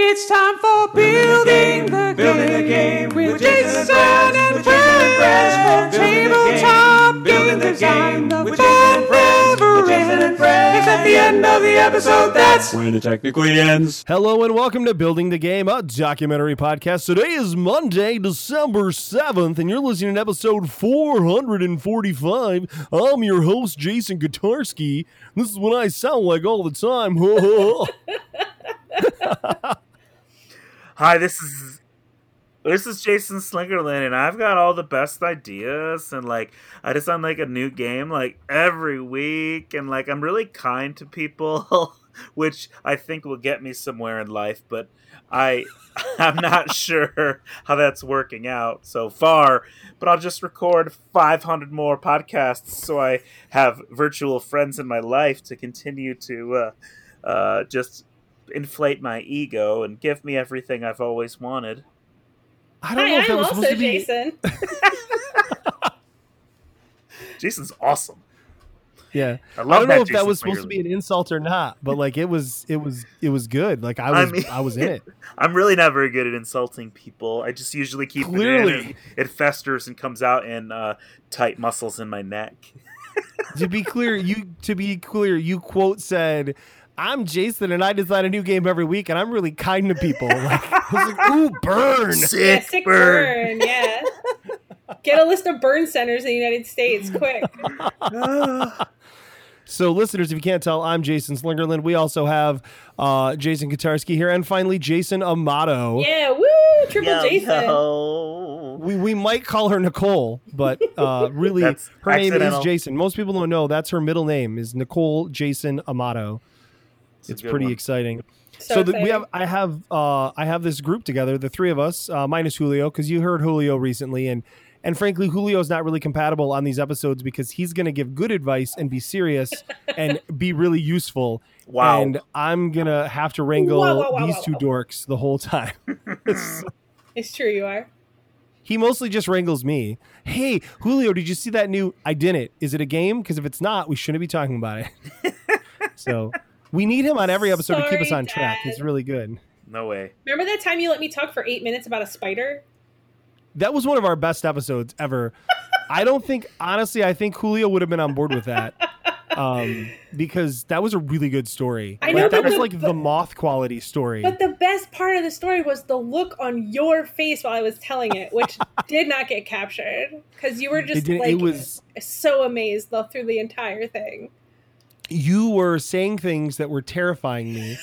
It's time for building the, Building the game game with with Jason Jason and and Brez, with Jason and Brez, Brez. building the Tabletop game, game building the design. The with Jason and fun never with Jason and ends. It's at the end of the episode. That's When it technically ends. Hello and welcome to Building the Game, a documentary podcast. Today is Monday, December 7th, and you're listening to episode 445. I'm your host, Jason Kotarski. This is what I sound like all the time. Hi, this is this is Jason Slingerland, and I've got all the best ideas, and like I just design like a new game like every week, and like I'm really kind to people, which I think will get me somewhere in life, but I I'm not sure how that's working out so far. But I'll just record 500 more podcasts so I have virtual friends in my life to continue to uh, uh, just inflate my ego and give me everything I've always wanted. I don't know if that I'm was also supposed to be. Jason. Jason's awesome. Yeah, I I, don't know if that was supposed to be an insult or not, but like it was, it was, it was good. Like I I was, mean- I was in it. I'm really not very good at insulting people. I just usually keep it in. Clearly. and It festers and comes out in uh, tight muscles in my neck. to be clear, you to be clear, you quote said, "I'm Jason, and I design a new game every week, and I'm really kind to people." Like, I was like, "Ooh, burn!" yeah, sick burn. Yeah. Get a list of burn centers in the United States, quick. So, listeners, if you can't tell, I'm Jason Slingerland. We also have uh, Jason Kotarski here, and finally, Jason Amato. Yeah, woo! Triple Yo, Jason. yo. We, we might call her Nicole, but uh, really, That's her name is. Jason. Most people don't know that's her middle name is Nicole Jason Amato. It's It's pretty one. exciting. So, so that we have i have uh i have this group together the three of us uh minus julio because you heard julio recently and and frankly julio's not really compatible on these episodes because he's going to give good advice and be serious and be really useful Wow. and i'm gonna have to wrangle Wow, wow, wow, these wow, two dorks the whole time It's true, you are. he mostly just wrangles me hey julio did you see that new i didn't is it a game because if it's not we shouldn't be talking about it so we need him on every episode to keep us Sorry, on track Dad. he's really good no way. Remember that time you let me talk for eight minutes about a spider? that was one of our best episodes ever. I don't think, honestly, I think Julio would have been on board with that um, because that was a really good story. I Like, know, that was the- like the moth quality story. But the best part of the story was the look on your face while I was telling it, which did not get captured because you were just it, like it was so amazed the, through the entire thing. You were saying things that were terrifying me,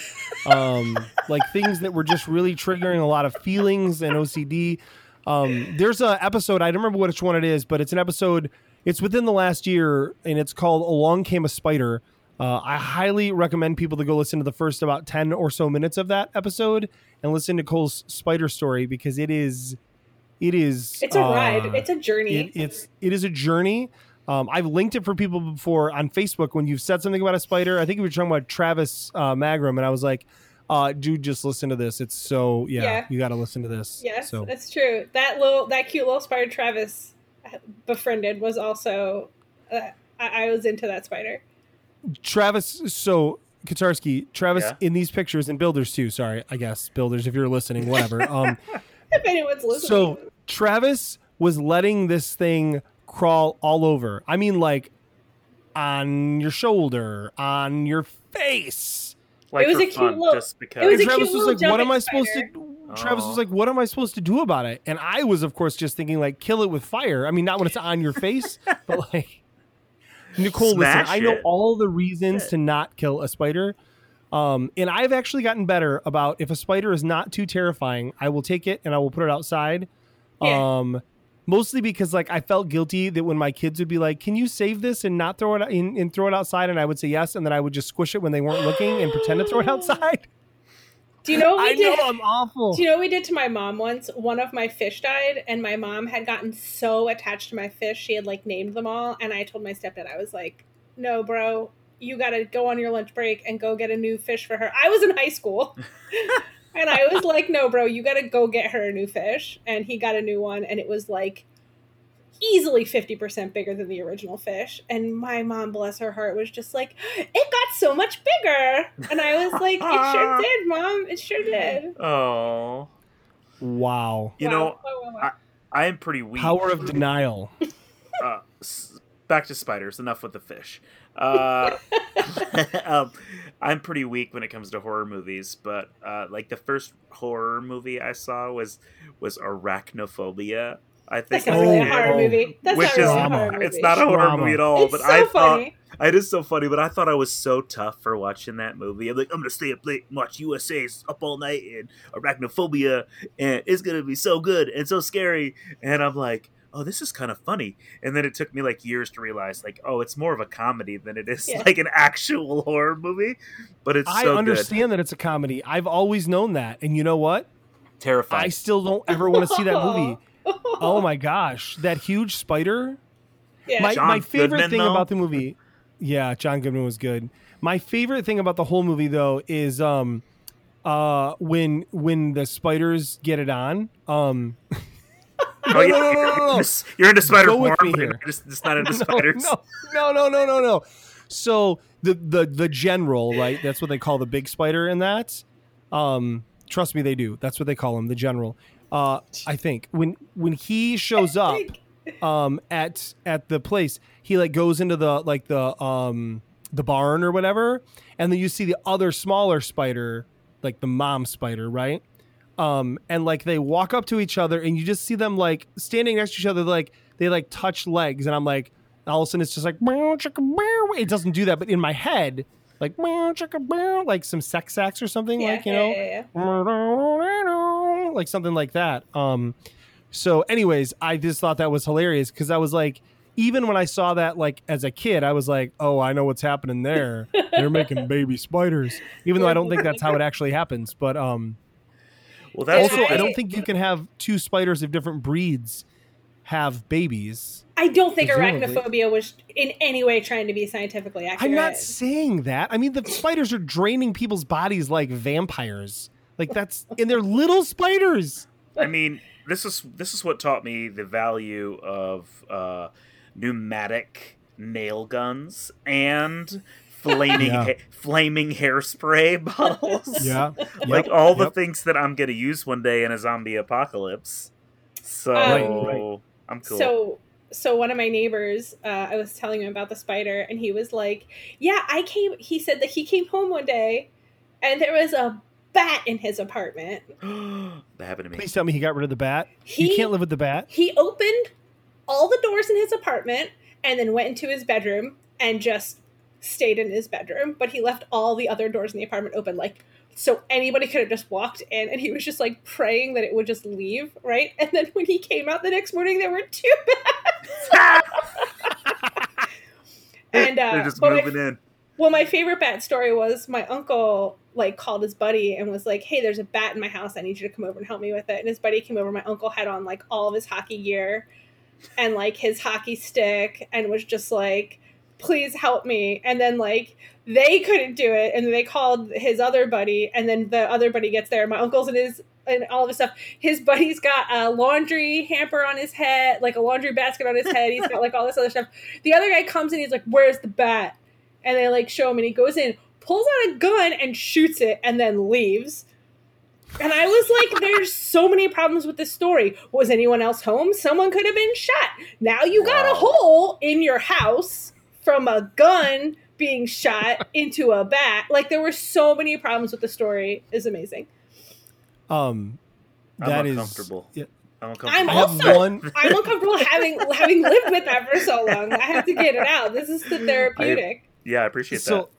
um, like things that were just really triggering a lot of feelings and OCD. Um, there's a episode I don't remember which one it is, but it's an episode. It's within the last year, and it's called "Along Came a Spider." Uh, I highly recommend people to go listen to the first about ten or so minutes of that episode and listen to Cole's spider story because it is, it is. It's a uh, ride. It's a journey. it, it's it is a journey. Um, I've linked it for people before on Facebook when you've said something about a spider. I think we were talking about Travis uh, Magram, and I was like, uh, "Dude, just listen to this. It's so yeah, Yeah. you got to listen to this." Yes, So that's true. That little, that cute little spider Travis befriended was also. Uh, I, I was into that spider. Travis, so Kotarski, Travis Yeah. in these pictures and builders too. Sorry, I guess builders if you're listening, whatever. Um, If anyone's listening, so Travis was letting this thing crawl all over. I mean, like on your shoulder, on your face. Like It was a cute fun, little- just because. it was And a Travis cute was like, "What am jumping I supposed spider. to?" Travis was like, "What am I supposed to do about it?" And I was, of course, just thinking like, "Kill it with fire." I mean, not when it's on your face, but like, Nicole, Smash listen, I know all the reasons to not kill a spider, um, and I've actually gotten better about if a spider is not too terrifying, I will take it and I will put it outside. Yeah. Um, mostly because like I felt guilty that when my kids would be like, "Can you save this and not throw it in and throw it outside?" and I would say yes, and then I would just squish it when they weren't looking and pretend to throw it outside. do you know what we I did? know I'm awful. Do you know what we did to my mom once? One of my fish died, and my mom had gotten so attached to my fish, she had like named them all. And I told my stepdad, I was like, "No, bro, you got to go on your lunch break and go get a new fish for her." I was in high school, and I was like, "No, bro, you got to go get her a new fish." And he got a new one, and it was like easily 50% bigger than the original fish. And my mom, bless her heart, was just like, it got so much bigger. And I was like, it sure did, mom. It sure did. Oh, Wow. you Wow. know, Wow, wow, wow. I am pretty weak. Power of denial. uh, back to spiders. Enough with the fish. Uh, um, I'm pretty weak when it comes to horror movies, but uh, like the first horror movie I saw was was Arachnophobia. I think That's not as a really a horror Oh. movie. That's Which not really is- a horror movie. It's not a horror Trauma. movie at all, It's but so I thought funny. it is so funny. But I thought I was so tough for watching that movie. I'm like, I'm gonna stay up late and watch USA's up all night and Arachnophobia, and it's gonna be so good and so scary. And I'm like, oh, this is kind of funny. And then it took me like years to realize, like, oh, it's more of a comedy than it is Yeah. like an actual horror movie. But it's I so good, understand that it's a comedy. I've always known that. And you know what? Terrifying. I still don't ever want to see that movie. Oh my gosh. That huge spider. yeah. My, John my favorite Goodman, thing though? about the movie. Yeah, John Goodman was good. My favorite thing about the whole movie though is um uh when when the spiders get it on. Um yeah, no, no, no, you're, no, no. into- you're into spider Go with me here. just, just not into no, spiders. No, no, no, no, no, no. So the the the general, right? That's what they call the big spider in that. Um, trust me, they do. That's what they call him, the general. Uh, I think when when he shows up um at at the place, he like goes into the like the um the barn or whatever, and then you see the other smaller spider, like the mom spider, right? Um and like they walk up to each other and you just see them like standing next to each other like they like touch legs and i'm like all of a sudden it's just like "Meow, it doesn't do that but in my head like "Meow, chicka, meow," like some sex acts or something yeah, like you know? yeah, yeah. like something like that. Um so anyways i just thought that was hilarious because i was like even when i saw that like as a kid i was like oh i know what's happening there. They're making baby spiders even though i don't think that's how it actually happens but um Well, that's also, I don't think you can have two spiders of different breeds have babies. I don't think Presumably. arachnophobia was in any way trying to be scientifically accurate. I'm not saying that. I mean, the spiders are draining people's bodies like vampires. Like that's, and they're little spiders. I mean, this is this is what taught me the value of uh, pneumatic nail guns and flaming Yeah. ha- flaming hairspray bottles. Yeah, like Yep, all the yep. things that I'm gonna use one day in a zombie apocalypse. So Right, right. I'm cool. So so one of my neighbors, uh, I was telling him about the spider, and he was like, "Yeah, I came." He said that he came home one day, and there was a bat in his apartment. that happened to me. Please tell me he got rid of the bat. He you can't live with the bat. he opened all the doors in his apartment and then went into his bedroom and just stayed in his bedroom but he left all the other doors in the apartment open like so anybody could have just walked in and he was just like praying that it would just leave right and then when he came out the next morning there were two bats and uh They're just but my- moving in. well, my favorite bat story was my uncle like called his buddy and was like, "Hey, there's a bat in my house. I need you to come over and help me with it." And his buddy came over. My uncle had on like all of his hockey gear and like his hockey stick and was just like, "Please help me." And then like they couldn't do it, and they called his other buddy, and then the other buddy gets there. My uncle's and his and all of his stuff. His buddy's got a laundry hamper on his head, like a laundry basket on his head. He's got like all this other stuff. The other guy comes in, he's like, "Where's the bat?" And they like show him, and he goes in, pulls out a gun, and shoots it, and then leaves. And I was like, "There's so many problems with this story. Was anyone else home? Someone could have been shot. Now you got a hole in your house from a gun." being shot into a bat like there were so many problems with the story is amazing Um, I'm that is. uncomfortable. Yeah. I'm I uncomfortable. Also- one. i'm uncomfortable having having lived with that for so long i have to get it out this is the therapeutic yeah, I appreciate that. So,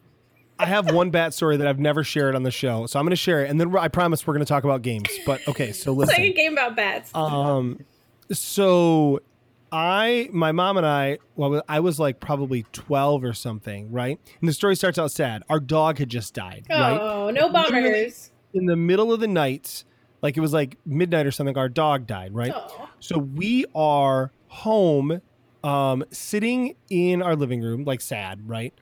I have one bat story that I've never shared on the show, so I'm going to share it, and then I promise we're going to talk about games. But okay, so it's like a listen. game about bats Um, so I, my mom and I, well, I was like probably 12 or something, right? And the story starts out sad. Our dog had just died, right? oh no bombers In the middle of the night, like it was like midnight or something, our dog died, right? oh. So we are home, um, sitting in our living room, like sad, right?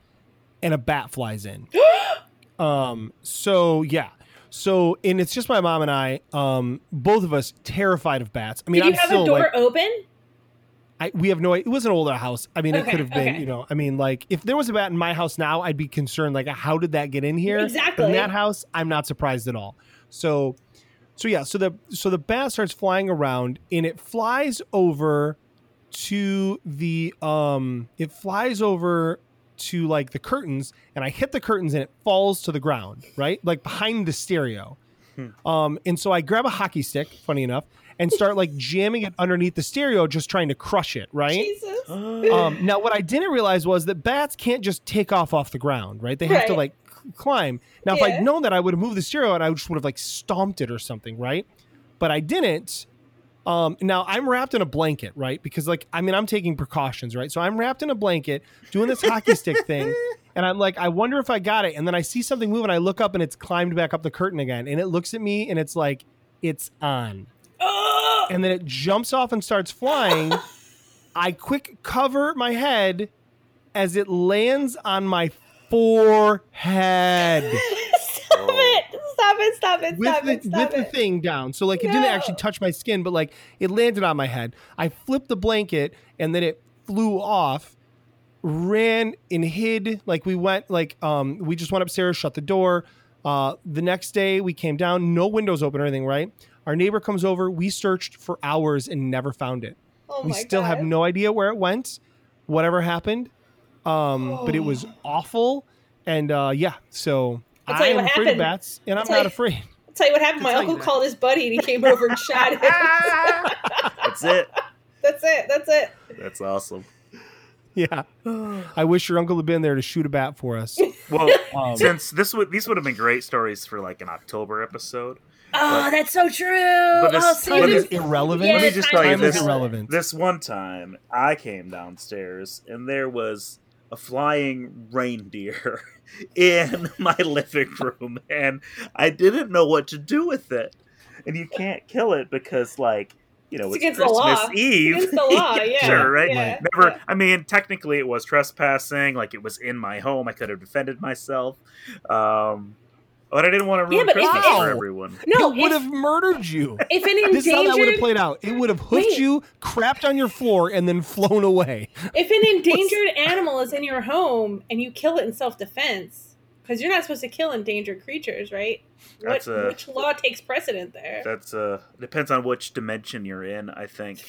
And a bat flies in. um, so yeah. So and it's just my mom and I, um, both of us terrified of bats. I mean, did you I'm have still a door like, open I, we have no. It was an older house. I mean, it could have been. okay. You know, I mean, like if there was a bat in my house now, I'd be concerned. Like, how did that get in here? Exactly. in that house, I'm not surprised at all. So, so yeah. So the so the bat starts flying around, and it flies over to the um. It flies over to like the curtains, and I hit the curtains, and it falls to the ground, right, like behind the stereo. Um, and so I grab a hockey stick, funny enough, and start like jamming it underneath the stereo, just trying to crush it, right? Jesus. Um, now, what I didn't realize was that bats can't just take off off the ground, right? They have to like c- climb. Now, if I'd known that, I would have moved the stereo and I just would have like stomped it or something, right? But I didn't. Um, now I'm wrapped in a blanket, right? Because like I mean I'm taking precautions, right? So I'm wrapped in a blanket doing this hockey stick thing, and I'm like, I wonder if I got it. And then I see something move, and I look up, and it's climbed back up the curtain again, and it looks at me, and it's like, it's on Oh! and then it jumps off and starts flying. I quick cover my head as it lands on my forehead Stop it! Stop it! Stop it! with Stop the, it! Stop with the thing down. So like it didn't actually touch my skin, but like it landed on my head. I flipped the blanket and then it flew off. Ran and hid. Like we went. Like um, we just went upstairs, shut the door. Uh, the next day we came down, no windows open or anything. Right. Our neighbor comes over. We searched for hours and never found it. Oh we my still have no idea where it went, whatever happened. Um, but it was awful. And uh, yeah, so I'll tell I you am what afraid happened. of bats, and I'm not you- afraid. I'll tell you what happened. My tell you uncle called his buddy and he came over and shot him. That's it. That's it. That's it. That's awesome. Yeah, I wish your uncle had been there to shoot a bat for us. Well, Um, since this would these would have been great stories for like an October episode. Oh, that's so true. But this- oh, see, time this- is irrelevant. Yeah, Let me just tell you this. irrelevant. This one time, I came downstairs and there was a flying reindeer in my living room, and I didn't know what to do with it. And you can't kill it because, like, you know, It's it's, against the Christmas law. Eve. Against the law, yeah. sure, right? yeah, Never. yeah. I mean, technically, it was trespassing. Like, it was in my home. I could have defended myself. Um, but I didn't want to Yeah, ruin but Christmas if- for everyone. No, it would have murdered you. if an This is how that would have played out. It would have hoofed Wait. you, crapped on your floor, and then flown away. if an endangered animal is in your home and you kill it in self defense, because you're not supposed to kill endangered creatures, right? What a- which law takes precedent there? That's uh depends on which dimension you're in. I think.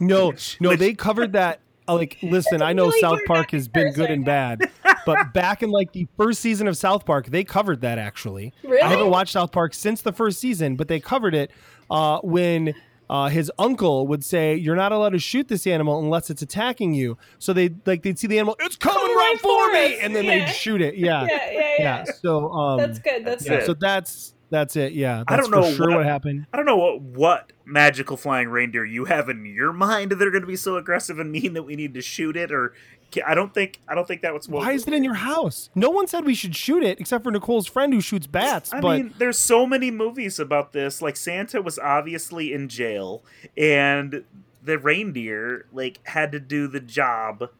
No, no, they covered that. Like, listen, I know really South Park has been good and bad, but back in like the first season of South Park, they covered that actually. Really? I haven't watched South Park since the first season, but they covered it uh, when uh, his uncle would say, "You're not allowed to shoot this animal unless it's attacking you." So they like they'd see the animal, "It's coming right for me," and then Yeah. they'd shoot it. Yeah, yeah, yeah, yeah. yeah. So um, That's good. That's yeah, it. so that's that's it. Yeah, I don't know sure what- what happened. I don't know what what magical flying reindeer you have in your mind that are going to be so aggressive and mean that we need to shoot it. Or I don't think I don't think that was what. Why is it in your house? No one said we should shoot it except for Nicole's friend who shoots bats. I but mean, there's so many movies about this. Like Santa was obviously in jail, and the reindeer like had to do the job.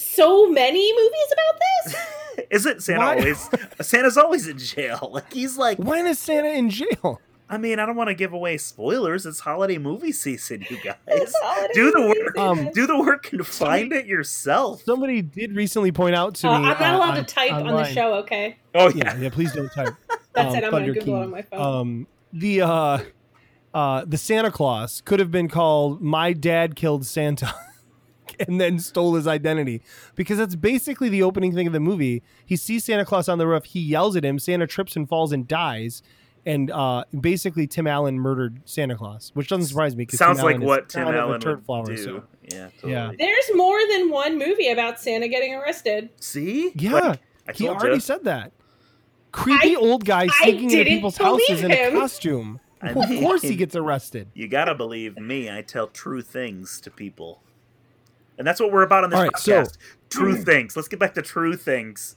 So many movies about this. Isn't Santa Why? always? Santa's always in jail. Like he's like. when is Santa in jail? I mean, I don't want to give away spoilers. It's holiday movie season, you guys. Do the work. Um, do the work and find it yourself. Somebody did recently point out to Uh, me. I'm not uh, allowed on- to type on the show. Okay, Oh Yeah, yeah. Please don't type. that's um, it. I'm Thunder gonna Google it on my phone. Um, the uh, uh, the Santa Claus could have been called "My Dad Killed Santa," and then stole his identity because that's basically the opening thing of the movie. He sees Santa Claus on the roof. He yells at him. Santa trips and falls and dies. And uh, basically, Tim Allen murdered Santa Claus, which doesn't surprise me. 'cause Sounds Tim like Allen what Tim kind of a Allen turd would flower, do. so- Yeah, totally. Yeah. There's more than one movie about Santa getting arrested. See? Yeah, Like, I he already ya. said that. Creepy I- old guy sneaking into people's houses in a costume. I of course, he gets arrested. You gotta believe me. I tell true things to people, and that's what we're about on this All right, so- podcast. true things. Let's get back to true things.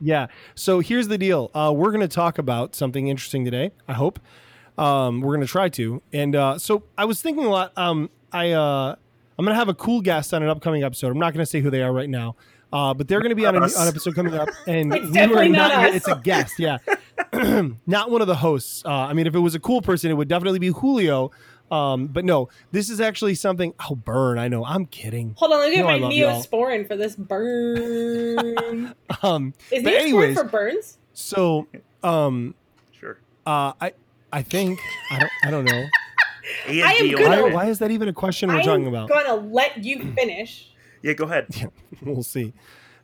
Yeah. So here's the deal. Uh, we're going to talk about something interesting today. I hope. Um, we're going to try to. And uh, so I was thinking a lot. Um, I uh, I'm going to have a cool guest on an upcoming episode. I'm not going to say who they are right now, uh, but they're going to be on an Us. on episode coming up. And It's we definitely are not it's a guest. Yeah. not one of the hosts. Uh, I mean, if it was a cool person, it would definitely be Julio. Um, but no, this is actually something. Oh, burn! I know. I'm kidding. Hold on, let me get know I my love y'all. Neosporin for this burn. Um, Is But Neosporin anyways- for burns? so um, Sure. uh, I I think I don't I don't know. A I and am D good Why, why is that even a question we're I'm talking about? gonna let you finish. Yeah, go ahead. we'll see.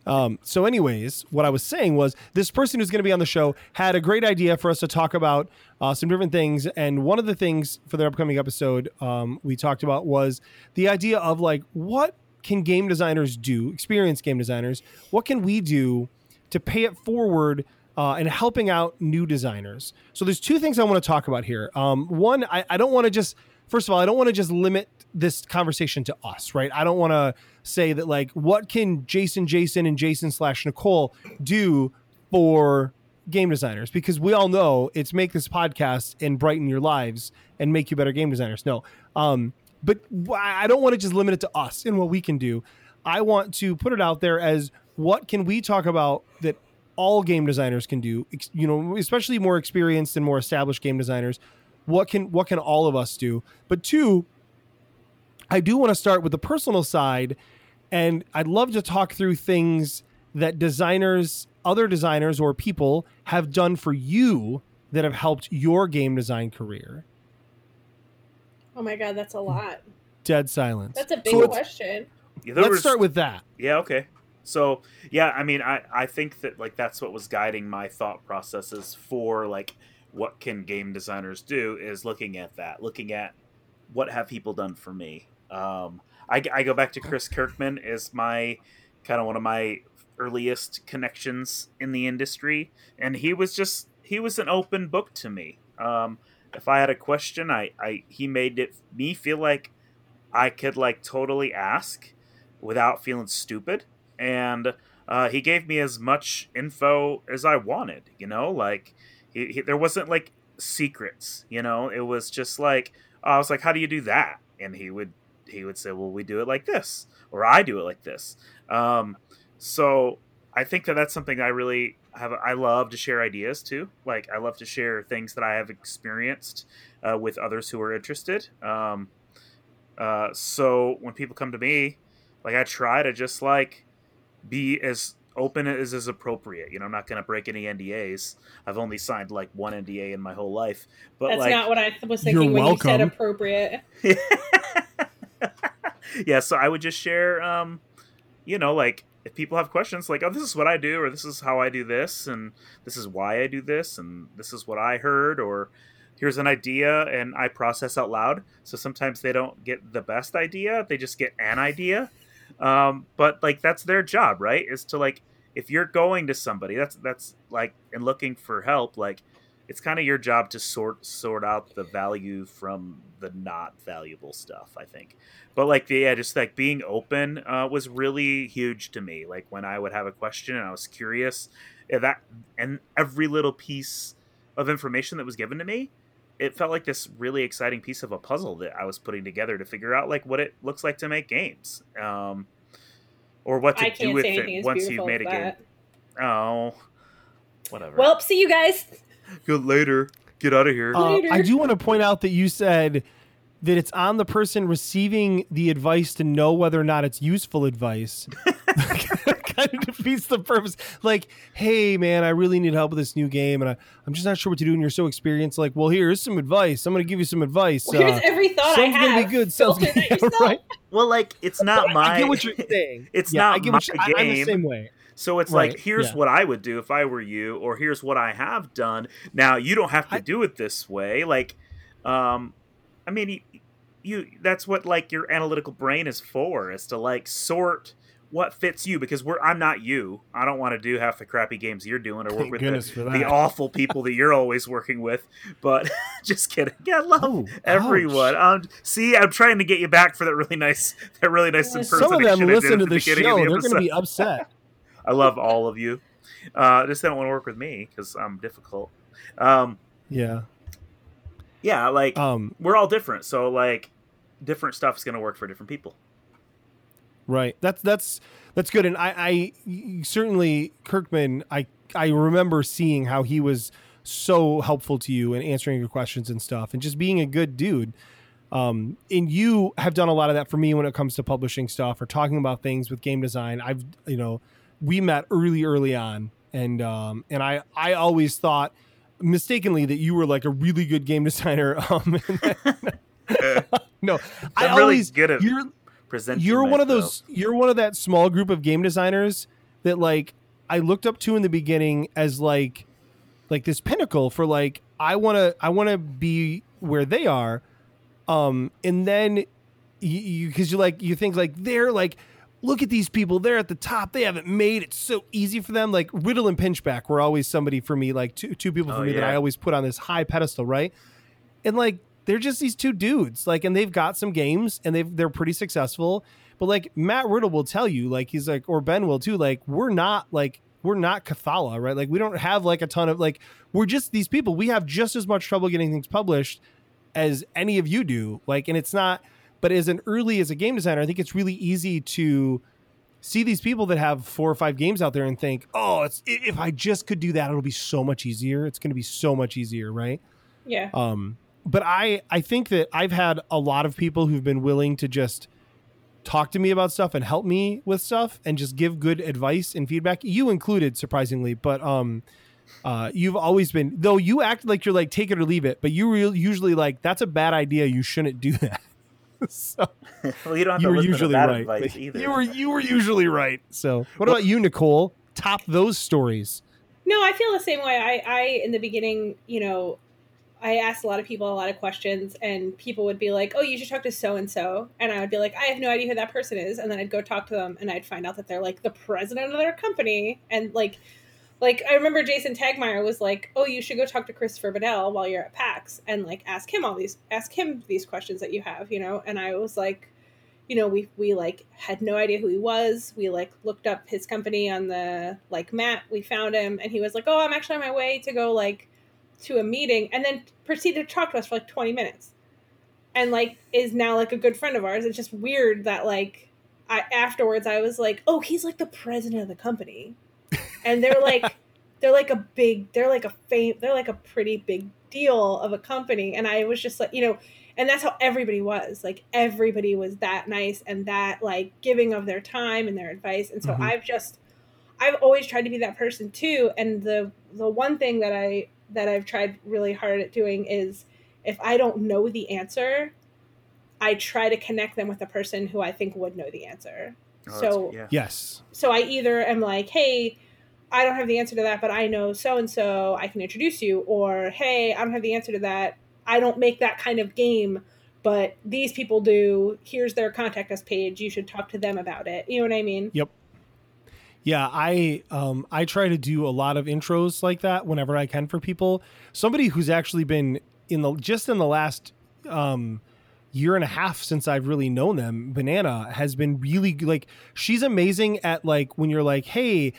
Um, so, anyways, what I was saying was this person who's going to be on the show had a great idea for us to talk about uh, some different things. And one of the things for their upcoming episode um, we talked about was the idea of like, what can game designers do, experienced game designers, what can we do to pay it forward uh, and helping out new designers? So, there's two things I want to talk about here. Um, one, I, I don't want to just, first of all, I don't want to just limit this conversation to us, right? I don't want to say that like what can Jason, Jason, and Jason slash Nicole do for game designers because we all know it's make this podcast and brighten your lives and make you better game designers. No, um, but I don't want to just limit it to us and what we can do. I want to put it out there as what can we talk about that all game designers can do, you know, especially more experienced and more established game designers. What can what can all of us do? But two, I do want to start with the personal side, and I'd love to talk through things that designers, other designers, or people have done for you that have helped your game design career. Oh my god, that's a lot. Dead silence. That's a big So question. Yeah, there Let's was- start with that. Yeah, okay. So yeah, I mean, I I think that like that's what was guiding my thought processes for like what can game designers do is looking at that, looking at what have people done for me. Um, I, I go back to Chris Kirkman is my kind of one of my earliest connections in the industry, and he was just he was an open book to me. Um, if I had a question, I, I he made it me feel like I could like totally ask without feeling stupid and uh, he gave me as much info as i wanted you know like he, there wasn't like secrets you know? It was just like i was like how do you do that? And he would he would say well we do it like this or i do it like this. Um, so i think that that's something i really have i love to share ideas too like i love to share things that i have experienced uh, with others who are interested. Um, uh, so when people come to me like I try to just like be as open as is appropriate. You know, I'm not going to break any NDAs. I've only signed like one NDA in my whole life. But That's like, not what I was thinking when you said welcome. appropriate. yeah, so I would just share, um, you know, like if people have questions, like, oh, this is what I do, or this is how I do this, and this is why I do this, and this is what I heard, or here's an idea, and I process out loud. So sometimes they don't get the best idea; they just get an idea. Um, but like that's their job, right? Is to like if you're going to somebody, that's that's like and looking for help, like it's kind of your job to sort sort out the value from the not valuable stuff. I think, but like yeah, just like being open uh, was really huge to me. Like when I would have a question and I was curious, yeah, that and every little piece of information that was given to me, it felt like this really exciting piece of a puzzle that I was putting together to figure out like what it looks like to make games, um, or what to I do with it once you've made a game. Oh, whatever. Well, see you guys. good later. Get out of here. Uh, Later. I do want to point out that you said that it's on the person receiving the advice to know whether or not it's useful advice. kind of defeats the purpose. Like, hey, man, I really need help with this new game, and I, I'm just not sure what to do. And you're so experienced. Like, well, here's some advice. I'm going to give you some advice. Well, here's Uh, every thought I sounds have. gonna be good. Sounds Filter gonna be yourself. right. well, like it's not my. I get what you're saying. It's Yeah, I not get my what you, I, I'm the same way. So it's Right, like, here's yeah. what I would do if I were you, or here's what I have done. Now you don't have to I- do it this way. Like, um, I mean, you, you that's what like your analytical brain is for, is to like sort what fits you. Because we're I'm not you. I don't want to do half the crappy games you're doing, or work Thank with the, the awful people that you're always working with. But just kidding. Yeah, I love Oh, everyone. Um, see, I'm trying to get you back for that really nice, that really nice Some of Some of them listen to the the beginning show. of the They're going to be upset. I love all of you. Uh, just they don't want to work with me because I'm difficult. Um, Yeah. yeah, like Um, we're all different, so like different stuff is going to work for different people. Right. That's that's that's good. And I, I certainly Kirkman. I I remember seeing how he was so helpful to you and answering your questions and stuff, and just being a good dude. Um, and you have done a lot of that for me when it comes to publishing stuff or talking about things with game design. I've, you know, we met early, early on, and um, and I, I always thought mistakenly that you were like a really good game designer. Um, no, I I'm really always good at you're presenting. you're one of those you're one of that small group of game designers that like I looked up to in the beginning as like like this pinnacle for like I want to I want to be where they are. Um and then you because you, like you think like they're like look at these people they're at the top they haven't made it. So easy for them like riddle and pinchback were always somebody for me like two two people for Oh, me that i always put on this high pedestal right? And like they're just these two dudes like and they've got some games and they've they're pretty successful but like matt riddle will tell you like he's like or ben will too like we're not like we're not Cathala, right? Like we don't have like a ton of like we're just these people. We have just as much trouble getting things published as any of you do. Like, and it's not. But as an early as a game designer, I think it's really easy to see these people that have four or five games out there and think, oh, it's if I just could do that, it'll be so much easier. It's going to be so much easier, right? Yeah. Um, but I I think that I've had a lot of people who've been willing to just talk to me about stuff and help me with stuff and just give good advice and feedback. You included, surprisingly, but um, uh, you've always been though you act like you're like take it or leave it, but you were usually like that's a bad idea. You shouldn't do that. so well, you don't have you to were listen usually to that right. advice either. You were you were usually right. So what about you, Nicole? Top those stories. No, I feel the same way. I, I in the beginning, you know, I asked a lot of people a lot of questions, and people would be like, "Oh, you should talk to so and so," and I would be like, "I have no idea who that person is," and then I'd go talk to them, and I'd find out that they're like the president of their company, and like, like I remember Jason Tagmire was like, "Oh, you should go talk to Christopher Badell while you're at PAX, and like ask him all these, ask him these questions that you have, you know," and I was like. You know, we we like had no idea who he was. We like looked up his company on the like map. We found him, and he was like, "Oh, I'm actually on my way to go like to a meeting," and then proceeded to talk to us for like 20 minutes, and like is now like a good friend of ours. It's just weird that like I afterwards I was like, "Oh, he's like the president of the company," and they're like, they're like a big, they're like a fame, they're like a pretty big deal of a company, and I was just like, you know, and that's how everybody was. Like everybody was that nice and that like giving of their time and their advice. And so Mhm. i've just i've always tried to be that person too. And the the one thing that i that i've tried really hard at doing is if i don't know the answer i try to connect them with a person who i think would know the answer Oh, so yeah. Yes. so I either am like, hey, I don't have the answer to that, but I know so and so, I can introduce you, or hey, I don't have the answer to that. I don't make that kind of game, but these people do. Here's their contact us page. You should talk to them about it. You know what I mean? Yeah, I um I try to do a lot of intros like that whenever I can for people. Somebody who's actually been in the just in the last um year and a half since I've really known them, Banana has been really like she's amazing at like when you're like, "Hey,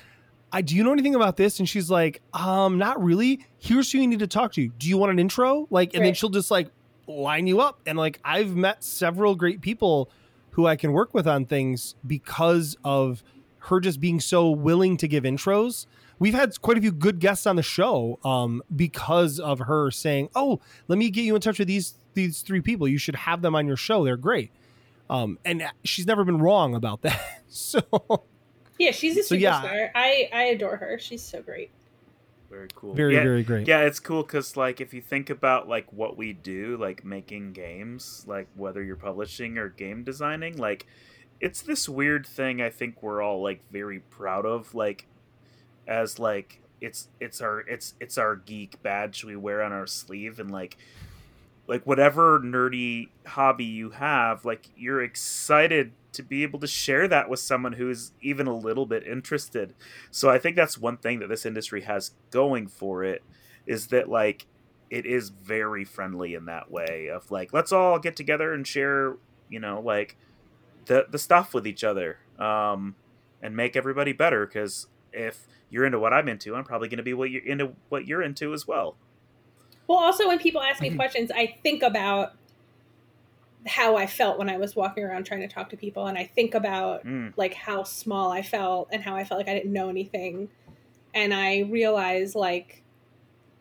I do you know anything about this?" and she's like, "Um, not really. Here's who you need to talk to. Do you want an intro?" Like and then she'll just like line you up and like I've met several great people who I can work with on things because of her just being so willing to give intros. We've had quite a few good guests on the show um, because of her saying, "Oh, let me get you in touch with these these three people. You should have them on your show. They're great." Um, and she's never been wrong about that. so Yeah, she's a So, superstar. yeah. I I adore her. She's so great. Very cool. very yeah, very great. Yeah, it's cool because like if you think about like what we do, like making games, like whether you're publishing or game designing, like it's this weird thing. I think we're all like very proud of, like as like it's it's our it's it's our geek badge we wear on our sleeve, and like like whatever nerdy hobby you have, like you're excited to be able to share that with someone who's even a little bit interested. So I think that's one thing that this industry has going for it is that like it is very friendly in that way of like let's all get together and share, you know, like the the stuff with each other um and make everybody better cuz if you're into what I'm into, I'm probably going to be what you're into what you're into as well. Well, also when people ask me questions, I think about how I felt when I was walking around trying to talk to people, and I think about Mm. like how small I felt and how I felt like I didn't know anything, and I realized like,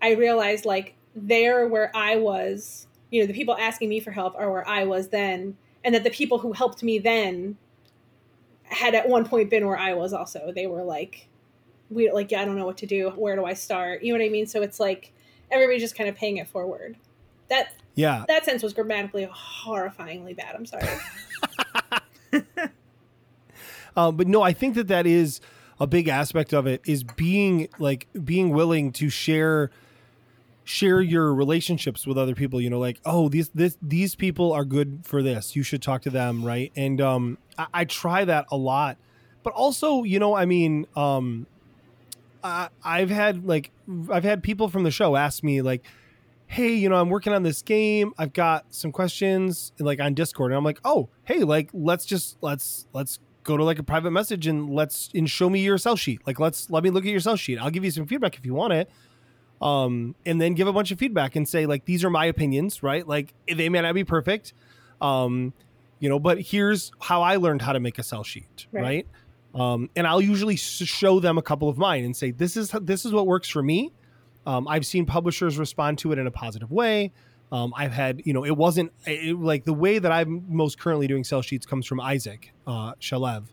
I realized like there where I was you know the people asking me for help are where I was then, and that the people who helped me then had at one point been where I was also. They were like, we like yeah, I don't know what to do. Where do I start? You know what I mean? So it's like everybody's just kind of paying it forward. That Yeah. that sense was grammatically horrifyingly bad. I'm sorry. Um, but no, I think that that is a big aspect of it is being like being willing to share share your relationships with other people you know like oh these this these people are good for this. You should talk to them right? And um i, I try that a lot. But also you know i mean um I, i've had like i've had people from the show ask me like hey you know i'm working on this game. I've got some questions like on discord. And i'm like oh hey like let's just let's let's go to like a private message and let's and show me your sell sheet. Like let's let me look at your sell sheet. I'll give you some feedback if you want it um and then give a bunch of feedback and say like these are my opinions right like they may not be perfect um you know but here's how i learned how to make a sell sheet Right. right, um and i'll usually show them a couple of mine and say this is this is what works for me um, I've seen publishers respond to it in a positive way. Um, I've had, you know, it wasn't it, like the way that I'm most currently doing sell sheets comes from Isaac uh, Shalev.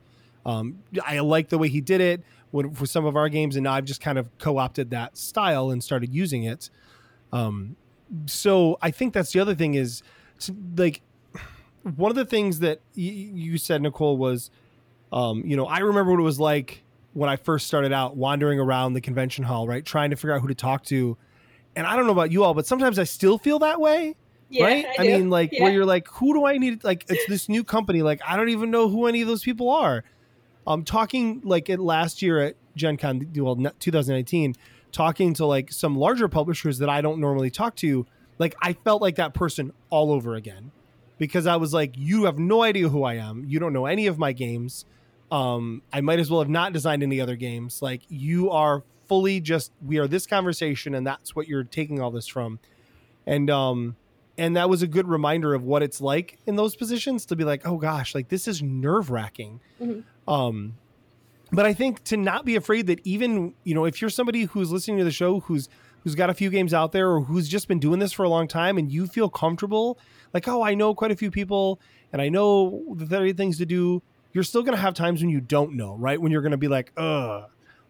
Um, I like the way he did it with, for some of our games, and I've just kind of co-opted that style and started using it. Um, so I think that's the other thing is to, like one of the things that y- you said, Nicole, was, um, you know, I remember what it was like when I first started out wandering around the convention hall, right, trying to figure out who to talk to. And I don't know about you all, but sometimes I still feel that way, Yeah, right? I, I, mean, like Yeah. where you're like, who do I need? Like, it's this new company. Like, I don't even know who any of those people are. Um, talking like at last year at Gen Con, well, 2019, talking to like some larger publishers that I don't normally talk to, like I felt like that person all over again because I was like, you have no idea who I am. You don't know any of my games. Um, I might as well have not designed any other games. Like you are fully just we are this conversation, and that's what you're taking all this from. And um, and that was a good reminder of what it's like in those positions to be like, oh gosh, like this is nerve wracking. Mhm. Um, but I think to not be afraid that even you know if you're somebody who's listening to the show who's who's got a few games out there or who's just been doing this for a long time and you feel comfortable like oh I know quite a few people and I know that there are things to do you're still going to have times when you don't know right when you're going to be like uh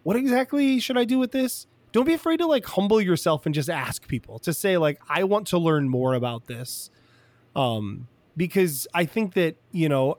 what exactly should I do with this don't be afraid to like humble yourself and just ask people to say like I want to learn more about this um because I think that you know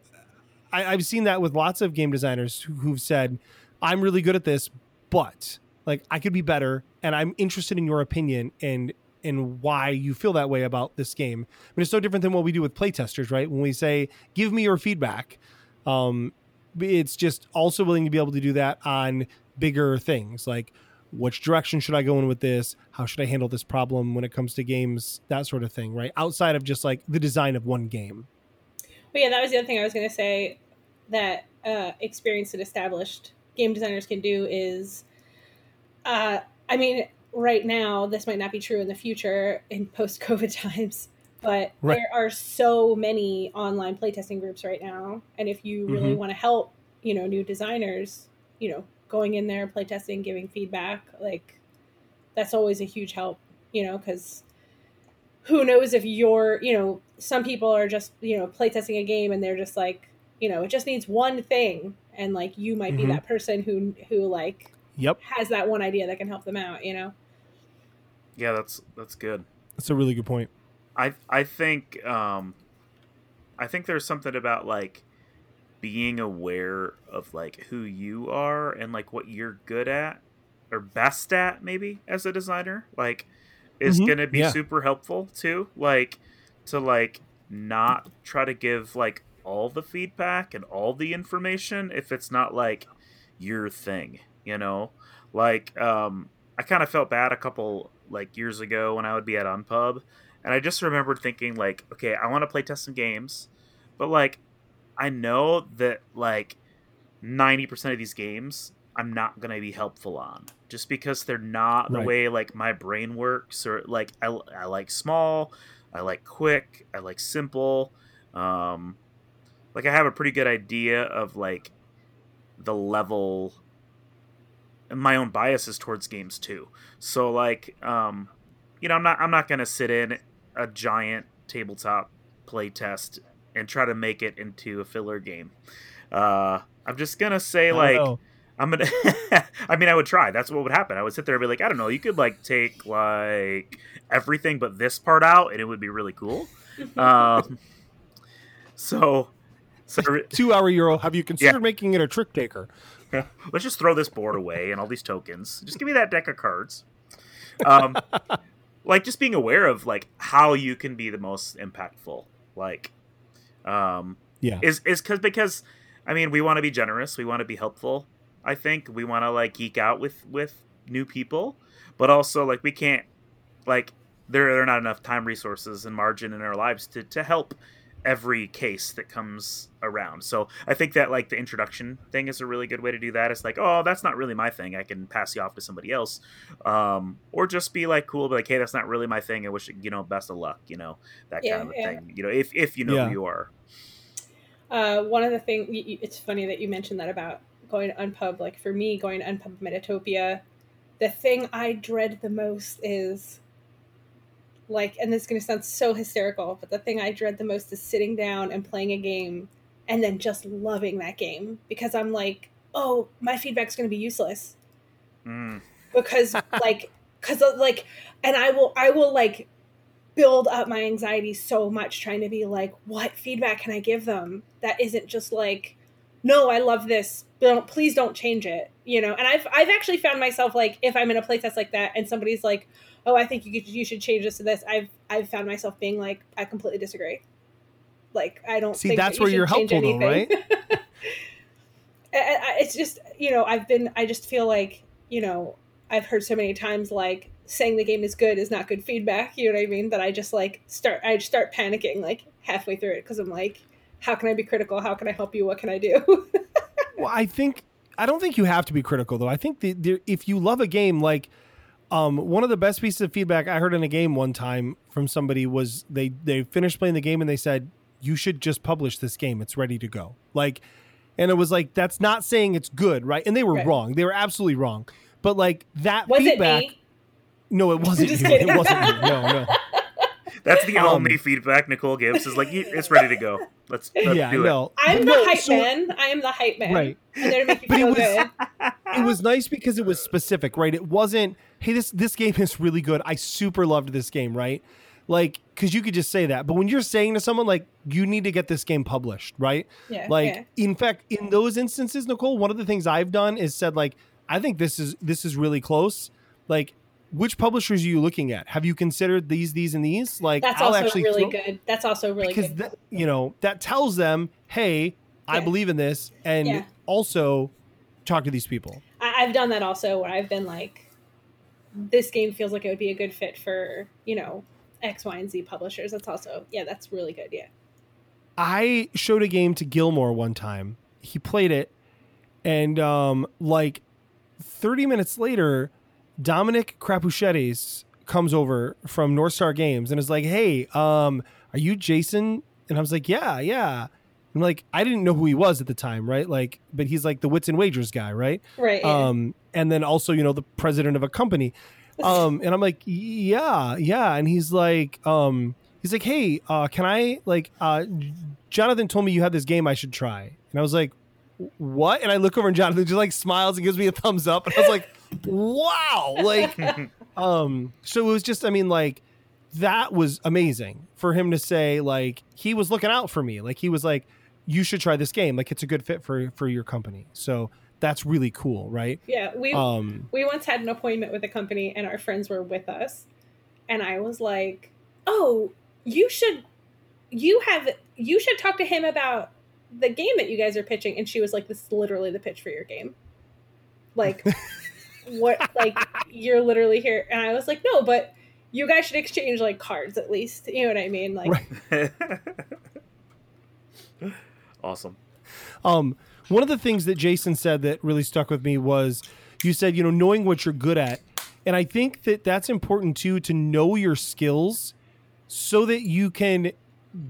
I, I've seen that with lots of game designers who, who've said, "I'm really good at this, but like I could be better, and I'm interested in your opinion and and why you feel that way about this game." I mean, it's no different than what we do with playtesters, right? When we say, "Give me your feedback," um, it's just also willing to be able to do that on bigger things like which direction should I go in with this? How should I handle this problem when it comes to games? That sort of thing, right? Outside of just like the design of one game. But yeah, that was the other thing I was going to say that uh, experienced and established game designers can do is, uh, I mean, right now, this might not be true in the future in post COVID times, but Right. there are so many online playtesting groups right now. And if you really Mhm. want to help, you know, new designers, you know, going in there, playtesting, giving feedback, like that's always a huge help, you know, because who knows if you're, you know, some people are just, you know, playtesting a game and they're just like, you know, it just needs one thing. And like you might be Mhm. that person who, who like Yep, has that one idea that can help them out, you know? Yeah, that's that's good. that's a really good point. I I think um I think there's something about like being aware of like who you are and like what you're good at or best at maybe as a designer like is Mhm, going to be yeah. super helpful too like to like not try to give like all the feedback and all the information if it's not like your thing you know like um i kind of felt bad a couple like years ago when i would be at unpub and i just remembered thinking like okay i want to play test some games but like i know that like 90% of these games i'm not going to be helpful on just because they're not the Right. way like my brain works or like I, I like small i like quick i like simple um like i have a pretty good idea of like the level and my own biases towards games too so like um you know i'm not i'm not going to sit in a giant tabletop playtest and try to make it into a filler game. Uh, I'm just gonna say I like know. I'm gonna. I mean, I would try. That's what would happen. I would sit there and be like, I don't know. You could like take like everything but this part out, and it would be really cool. um, so, so two hour euro. Have you considered making it a trick taker? let's just throw this board away and all these tokens. Just give me that deck of cards. Um, like just being aware of like how you can be the most impactful. Like, um, Yeah. is is because because I mean we want to be generous, we want to be helpful. I think we want to like geek out with with new people, but also like we can't like there there are not enough time, resources, and margin in our lives to to help every case that comes around. So I think that like the introduction thing is a really good way to do that. It's like, oh, that's not really my thing. I can pass you off to somebody else, um, or just be like cool, be like, hey, that's not really my thing. I wish you know best of luck. You know that Yeah, kind of yeah. thing. You know, if if you know Yeah. who you are. Uh, one of the things it's funny that you mentioned that about going to Unpub. Like for me, going to Unpub Metatopia, the thing I dread the most is like, and this is going to sound so hysterical, but the thing I dread the most is sitting down and playing a game and then just loving that game because I'm like, oh, my feedback's going to be useless Mm. because like because like and i will i will like build up my anxiety so much trying to be like what feedback can i give them that isn't just like no i love this don't please don't change it you know and i've i've actually found myself like if i'm in a playtest like that and somebody's like oh i think you could, you should change this to this. I've i've found myself being like i completely disagree. Like i don't See, think that's that you where you're helpful, though, I- it's just you know i've been i just feel like you know i've heard so many times like saying the game is good is not good feedback you know what i mean? That i just like start i start panicking like halfway through it because i'm like how can i be critical? How can i help you? What can i do? Well, I think I don't think you have to be critical though. I think the, the, if you love a game, like um, one of the best pieces of feedback I heard in a game one time from somebody was they they finished playing the game and they said you should just publish this game. It's ready to go. Like, and it was like that's not saying it's good, right? And they were Right. wrong. They were absolutely wrong. But like that was feedback. it No, it wasn't you. kidding. It wasn't you. No, no. That's the Um, only feedback Nicole gives is like, it's ready to go. Let's, let's yeah, do it. no. i'm But the no, hype so- man i am the hype man Right. i'm there to But it was- good it was nice because it was specific, right? It wasn't, hey, this this game is really good. I super loved this game, right? Like, because you could just say that. But when you're saying to someone like, you need to get this game published, right? yeah Like, yeah. in fact, in those instances, Nicole, one of the things I've done is said like, I think this is this is really close. Like, which publishers are you looking at? Have you considered these, these, and these? Like, that's I'll also really throw- good that's also really because good that, you know that tells them, hey, I believe in this, and Yeah. also talk to these people. I, I've done that also where I've been like, this game feels like it would be a good fit for you know X, Y, and Z publishers. That's also yeah, that's really good. Yeah, I showed a game to Gilmour one time. He played it, and um, like 30 minutes later, Dominic Crapuchettes comes over from North Star Games and is like, "Hey, um, are you Jason?" And I was like, "Yeah, yeah." I'm like, I didn't know who he was at the time, right? Like, but he's like the Wits and Wagers guy, right? right. yeah. um, and then also you know the president of a company um, and i'm like yeah yeah and he's like um, he's like hey uh, can i like uh, jonathan told me you had this game i should try and i was like what and i look over and jonathan just like smiles and gives me a thumbs up and i was like wow like um so it was just i mean like that was amazing for him to say like he was looking out for me like he was like you should try this game like it's a good fit for for your company so that's really cool right yeah, we um we once had an appointment with a company, and our friends were with us, and I was like, "Oh, you should, you have, you should talk to him about the game that you guys are pitching." And she was like, "This is literally the pitch for your game." Like, what? Like, you're literally here, and I was like, "No, but." You guys should exchange like cards at least. You know what I mean? Like, Right. awesome. um one of the things that jason said that really stuck with me was you said you know knowing what you're good at and i think that that's important too to know your skills so that you can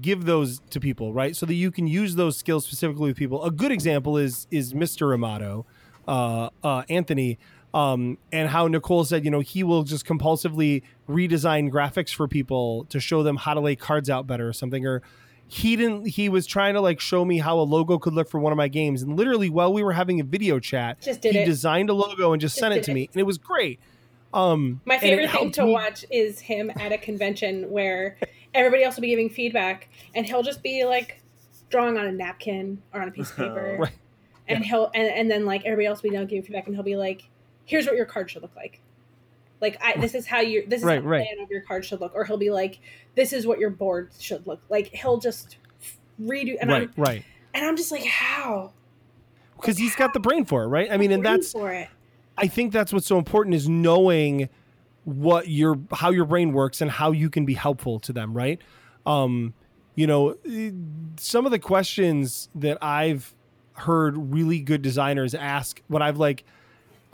give those to people right so that you can use those skills specifically with people a good example is is mr amato uh, uh, anthony Um, and how Nicole said, you know, he will just compulsively redesign graphics for people to show them how to lay cards out better or something. Or he didn't, he was trying to like show me how a logo could look for one of my games. And literally, while we were having a video chat, Just did he it. designed a logo and just, Just sent it to it. me. And it was great. Um, My favorite thing to me- watch is him at a convention where everybody else will be giving feedback, and he'll just be like drawing on a napkin or on a piece of paper, Right. and he'll and, and then like everybody else will be now giving feedback, and he'll be like, "Here's what your card should look like." Like I, this is how you this is Right, how the plan of your card should look, or he'll be like, "This is what your board should look like." He'll just redo, and right, I'm right. and I'm just like, how? Because he's got the brain for it, right? I mean, and that's for it. I think that's what's so important is knowing what your how your brain works and how you can be helpful to them, right? Um, you know, some of the questions that I've heard really good designers ask when I've like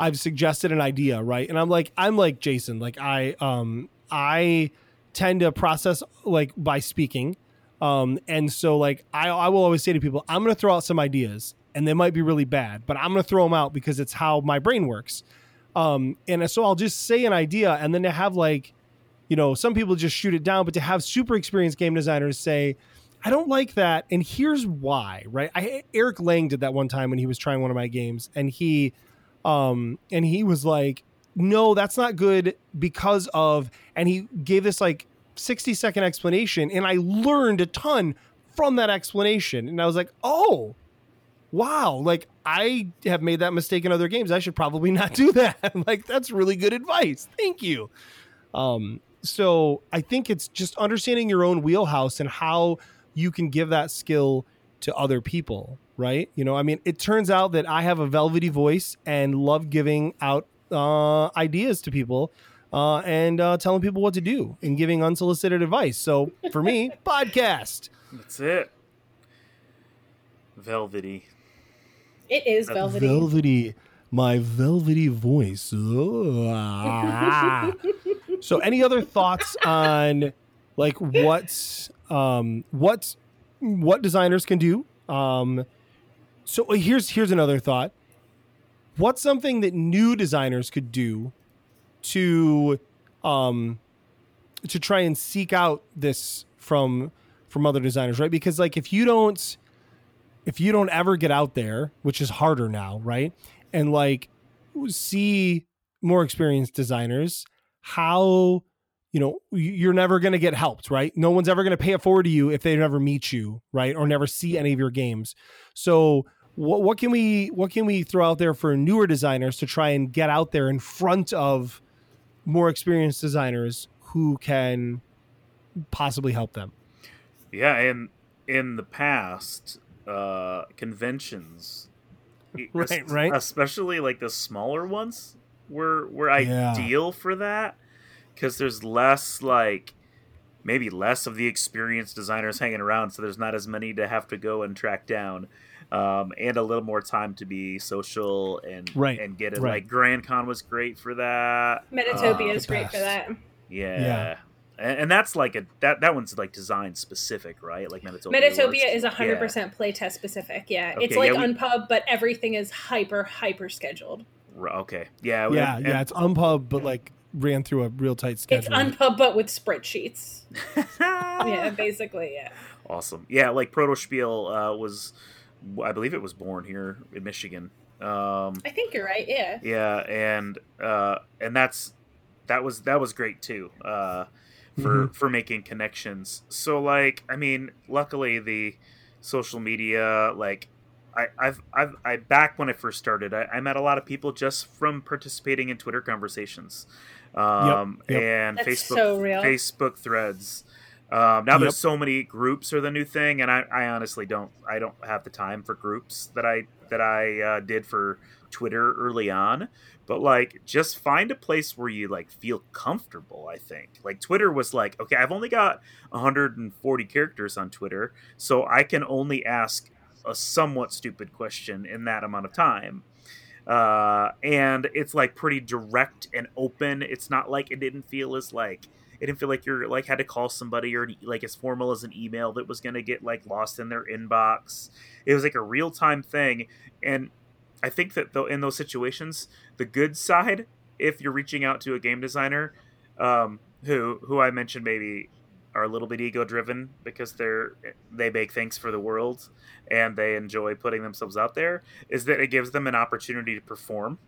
I've suggested an idea, right? And I'm like I'm like Jason, like I um I tend to process like by speaking. Um, and so like I, I will always say to people, I'm going to throw out some ideas and they might be really bad, but I'm going to throw them out because it's how my brain works. Um, and so I'll just say an idea and then to have like, you know, some people just shoot it down, but to have super experienced game designers say, I don't like that. And here's why, right? I, Eric Lang did that one time when he was trying one of my games and he, um, and he was like, no, that's not good because of, and he gave this like 60 second explanation and I learned a ton from that explanation. And I was like, oh, wow, like I have made that mistake in other games. I should probably not do that. like that's really good advice. Thank you. Um, so I think it's just understanding your own wheelhouse and how you can give that skill to other people, right? You know, I mean, it turns out that I have a velvety voice and love giving out uh, ideas to people uh, and uh, telling people what to do and giving unsolicited advice. So for me, podcast. That's it. Velvety. It is velvety. Velvety, my velvety voice. Oh, so, any other thoughts on like what's um, what what designers can do? Um, so uh, here's here's another thought. What's something that new designers could do to um, to try and seek out this from from other designers, right? Because like if you don't if you don't ever get out there, which is harder now, right? And like see more experienced designers, how you know you're never going to get helped, right? No one's ever going to pay it forward to you if they never meet you, right? Or never see any of your games. So what what can we what can we throw out there for newer designers to try and get out there in front of more experienced designers who can possibly help them? Yeah, and in the past, uh, conventions, Right, right. especially like the smaller ones, were were Yeah. ideal for that because there's less like maybe less of the experienced designers hanging around, so there's not as many to have to go and track down. Um, and a little more time to be social and Right, and get it. right. Like Grand Con was great for that. Metatopia Uh, is great for that. Yeah. Yeah. And, and that's like a that that one's like design specific, right? Like Metatopia. Metatopia works. is Yeah. 100% playtest specific. Yeah. it's like yeah, we- Unpub, but everything is hyper, hyper scheduled. Okay. Yeah. Yeah, and- yeah, it's unpub, but like ran through a real tight schedule. It's Unpub, but with spreadsheets. yeah, basically, yeah. awesome. Yeah, like Protospiel uh, was, I believe it was born here in Michigan. Um, I think you're right. Yeah. yeah, and uh, and that's that was that was great too. Uh, for for making connections. So like, I mean, luckily the social media like. I, I've, I've, I back when I first started, I, I met a lot of people just from participating in Twitter conversations, um, yep. and That's Facebook, so real. Facebook threads. Um, now Yep. there's so many groups are the new thing, and I, I honestly don't I don't have the time for groups that I that I uh, did for Twitter early on. But like, just find a place where you like feel comfortable. I think like Twitter was like, okay, I've only got 140 characters on Twitter, so I can only ask a somewhat stupid question in that amount of time uh, and it's like pretty direct and open. It's not like it didn't feel as like it didn't feel like you're like had to call somebody or like as formal as an email that was gonna get like lost in their inbox. It was like a real time thing, and I think that though in those situations, the good side, if you're reaching out to a game designer, um, who who I mentioned maybe are a little bit ego driven because they're they make things for the world and they enjoy putting themselves out there, is that it gives them an opportunity to perform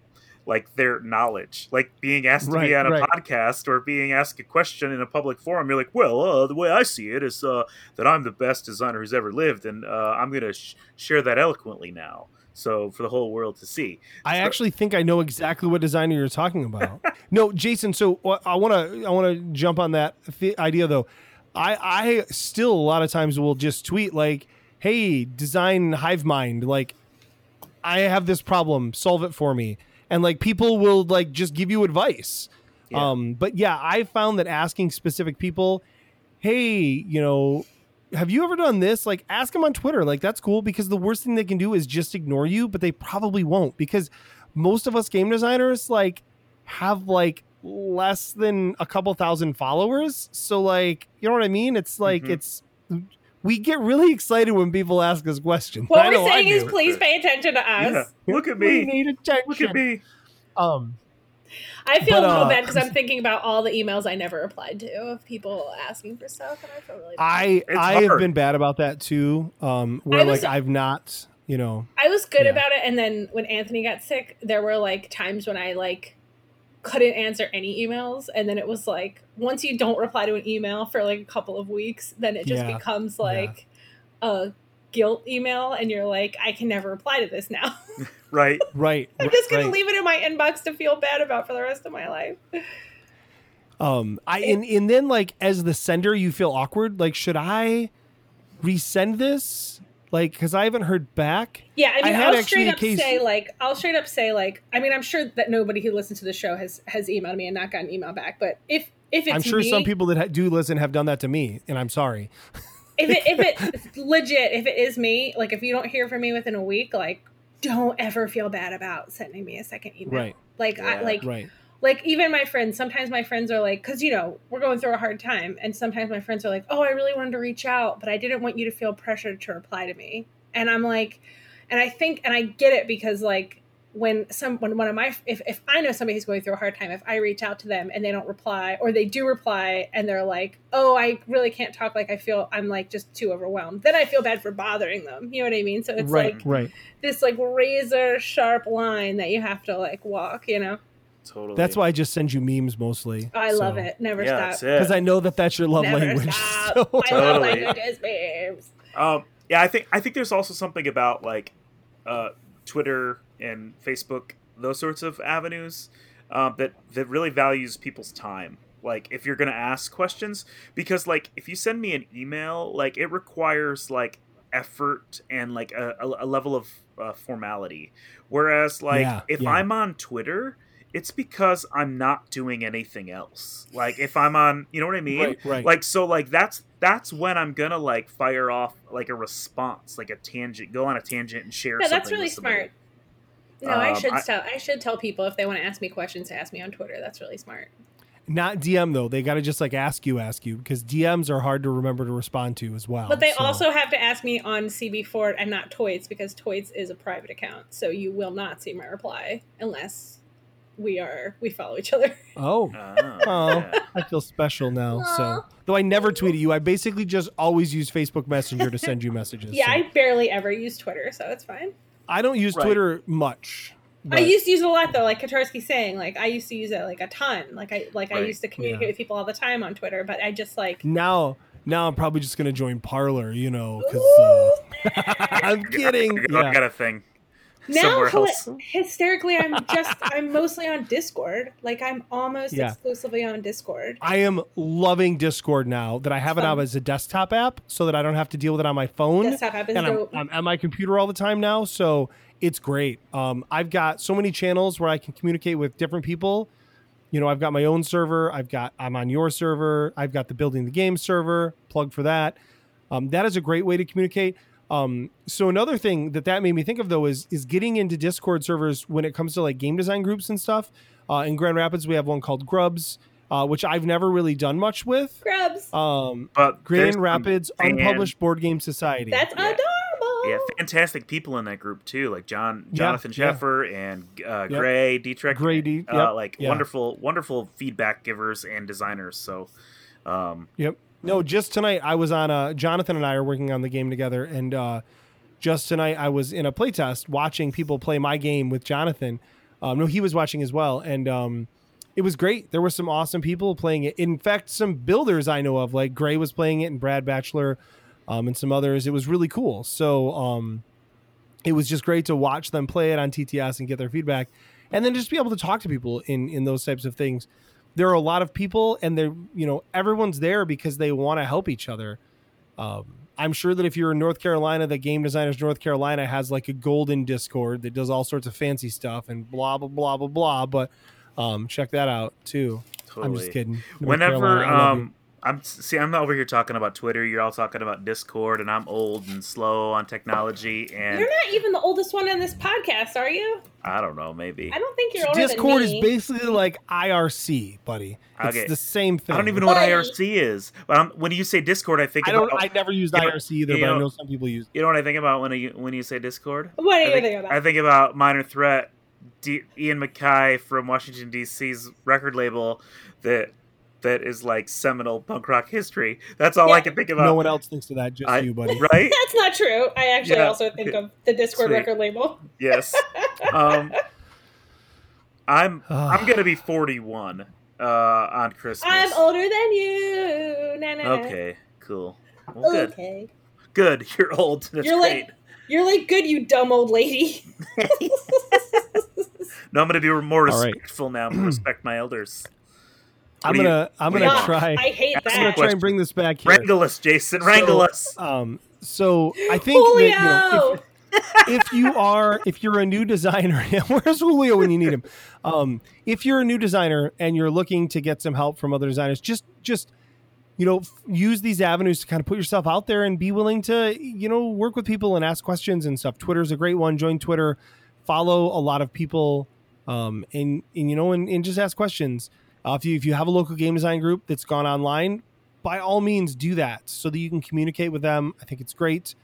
like their knowledge, like being asked to be on a right. podcast or being asked a question in a public forum. You're like, well, uh, the way I see it is uh, that I'm the best designer who's ever lived, and uh, I'm going to sh- share that eloquently now, so for the whole world to see. I So- actually think I know exactly what designer you're talking about. no, Jason. So uh, I want to I want to jump on that th- idea though. I I still a lot of times will just tweet like, "Hey, design Hive Mind, like I have this problem, solve it for me," and like people will like just give you advice. Yeah. Um, but yeah, I found that asking specific people, "Hey, you know." Have you ever done this? Like, ask them on Twitter. Like, that's cool because the worst thing they can do is just ignore you, but they probably won't because most of us game designers like have like less than a couple thousand followers so like you know what i mean it's like Mhm. it's we get really excited when people ask us questions What I we're saying is, please pay attention to us. Yeah. Look at me. we need attention Look at me. um I feel But, a little uh, bad because I'm thinking about all the emails I never replied to of people asking for stuff, and I feel really. i It's i have been bad about that too um where was- like i've not you know I was good Yeah. about it, and then when Anthony got sick, there were like times when I like couldn't answer any emails, and then it was like once you don't reply to an email for like a couple of weeks, then it just Yeah. becomes like a guilt email, and you're like, I can never reply to this now. Right. right I'm just gonna right. leave it in my inbox to feel bad about for the rest of my life. Um, I and, and then like as the sender, you feel awkward. Like, should I resend this? Like, because I haven't heard back. Yeah, I I mean, had I'll straight up case- say like, I'll straight up say like, I mean, I'm sure that nobody who listens to the show has has emailed me and not gotten email back. But if if it's I'm sure me, some people that do listen have done that to me, and I'm sorry. if it if it legit if it is me, like if you don't hear from me within a week, like don't ever feel bad about sending me a second email. Right. Like I like Right. Like even my friends sometimes my friends are like because you know we're going through a hard time and sometimes my friends are like oh i really wanted to reach out but i didn't want you to feel pressured to reply to me and i'm like and i think and i get it because like when some when one of my if, if i know somebody who's going through a hard time if i reach out to them and they don't reply or they do reply and they're like oh i really can't talk like i feel i'm like just too overwhelmed then i feel bad for bothering them you know what i mean so it's right. like right. this like razor sharp line that you have to like walk you know Totally. That's why I just send you memes mostly. Oh, I love it never Yeah, stop that's it. because I know that that's your love Never language. stop. so- My love language is memes. Um, yeah, I think I think there's also something about like uh, Twitter and Facebook, those sorts of avenues um, that that really values people's time. Like if you're gonna ask questions, because like if you send me an email, like it requires like effort and like a, a, a level of uh, formality. Whereas like Yeah, if yeah. I'm on Twitter. It's because I'm not doing anything else. Like if I'm on, you know what I mean? right. Right. like so like that's that's when i'm gonna like fire off like a response like a tangent go on a tangent and share No, something that's really with smart. No, I Um, should I- tell. I should tell people if they want to ask me questions to ask me on Twitter. That's really smart. Not DM though. They got to just like ask you, ask you because DMs are hard to remember to respond to as well. But they so- also have to ask me on CB4 and not Toits because Toits is a private account, so you will not see my reply unless we are we follow each other. Oh. Oh, yeah. I feel special now. Aw. So, though I never tweet at you, I basically just always use Facebook Messenger to send you messages. yeah, so. I barely ever use Twitter, so it's fine. I don't use Right. Twitter much. I used to use it a lot though, like Kotarski's saying. Like I used to use it like a ton. Like I like I used to communicate Yeah. with people all the time on Twitter, but I just like now. Now I'm probably just gonna join Parler, you know, because uh, I'm kidding. I got, I Yeah. got a thing now somewhere else hysterically I'm just I'm mostly on Discord. Like I'm almost Yeah. exclusively on Discord. I am loving Discord now that I have it Fun. out as a desktop app, so that I don't have to deal with it on my phone. Desktop app is and I'm, dope. I'm at my computer all the time now, so it's great. Um, I've got so many channels where I can communicate with different people. You know, I've got my own server. I've got I'm on your server. I've got the building the game server. Plug for that. Um, that is a great way to communicate. Um, so another thing that that made me think of though is is getting into Discord servers when it comes to like game design groups and stuff. Uh, in Grand Rapids, we have one called Grubs, uh, which I've never really done much with. Grubs. Um, but Grand Rapids fan- Unpublished Board Game Society. That's yeah. adorable. yeah, fantastic people in that group too, like John Jonathan yeah. Sheffer and uh, Yep. Gray Dietrich. Gray D, uh, yep, like yeah. wonderful, wonderful feedback givers and designers. So, um, Yep. No, just tonight I was on. Uh, Jonathan and I are working on the game together, and uh, just tonight I was in a playtest watching people play my game with Jonathan. Um, no, he was watching as well, and um, it was great. There were some awesome people playing it. In fact, some builders I know of, like Gray was playing it, and Brad Batchelor, um, and some others. It was really cool. So um, it was just great to watch them play it on TTS and get their feedback, and then just be able to talk to people in in those types of things there are a lot of people and they're you know everyone's there because they want to help each other. Um, i'm sure that if you're in north carolina the game designers north carolina has like a golden discord that does all sorts of fancy stuff and blah blah blah blah blah. But um, check that out too. I'm just kidding. North Whenever Carolina, I love you. um, I'm see, I'm over here talking about Twitter. You're all talking about Discord, and I'm old and slow on technology. And You're not even the oldest one on this podcast, are you? I don't know, maybe I don't think you're older discord than is basically like irc buddy it's Okay. the same thing I don't even know what IRC is. But I'm, when you say Discord, I think i don't about i never used you know- irc either you but i know- know some people use you know what I think about when you when you say Discord. What do I you think, think about? I think about Minor Threat, D- Ian MacKaye from Washington D.C.'s record label that that is like seminal punk rock history. That's all I can think about. no one else thinks of that just I- you buddy right? That's not true. I actually Yeah. also think of the Discord Sweet. record label. yes. Um, I'm I'm gonna be 41 uh, on Christmas. I'm older than you. Na, na, na. Okay, cool. Well, good. Okay. Good. You're old. That's You're great. like you're like good, you dumb old lady. no, I'm gonna be more All right. respectful now. respect my elders. I'm What do you- gonna i'm gonna you Yuck, try I hate Ask me i'm gonna try and bring this back here Wrangle us, Jason. Wrangle So, us. Um, so I think that you know, if, if you are if you're a new designer, where's Julio when you need him? Um, if you're a new designer and you're looking to get some help from other designers, just just you know f- use these avenues to kind of put yourself out there and be willing to you know work with people and ask questions and stuff. Twitter's a great one. Join Twitter, follow a lot of people, um, and and you know and, and just ask questions. Uh, if you if you have a local game design group that's gone online, by all means do that so that you can communicate with them. I think it's great.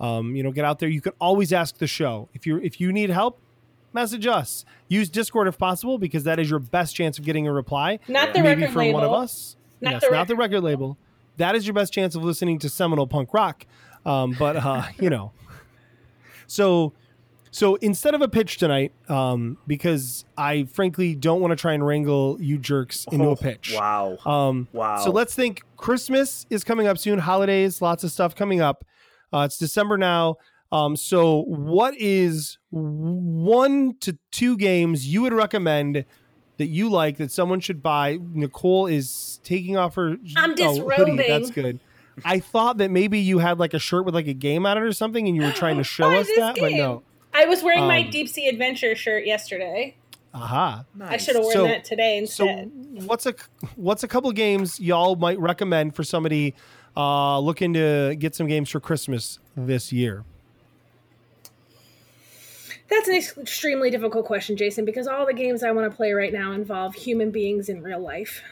Um, you know, get out there. You can always ask the show if you if you need help. Message us. Use Discord if possible because that is your best chance of getting a reply. Not the Maybe record from label. one of us. Not yes, the not the record label. That is your best chance of listening to seminal punk rock. Um, but uh, you know, so so instead of a pitch tonight, um, because I frankly don't want to try and wrangle you jerks into Oh, a pitch. Wow. Um, Wow. So let's think Christmas is coming up soon, holidays, lots of stuff coming up. Uh, it's December now. Um, so what is one to two games you would recommend that you like that someone should buy? Nicole is taking off her I'm oh, hoodie. disrobing. That's good. I thought that maybe you had like a shirt with like a game on it or something, and you were trying to show us this that, but no. I was wearing my Um, deep sea adventure shirt yesterday. Aha. I should have worn So- that today So instead. what's a what's a couple games y'all might recommend for somebody uh, looking to get some games for Christmas this year? That's an extremely difficult question, Jason, because all the games I want to play right now involve human beings in real life.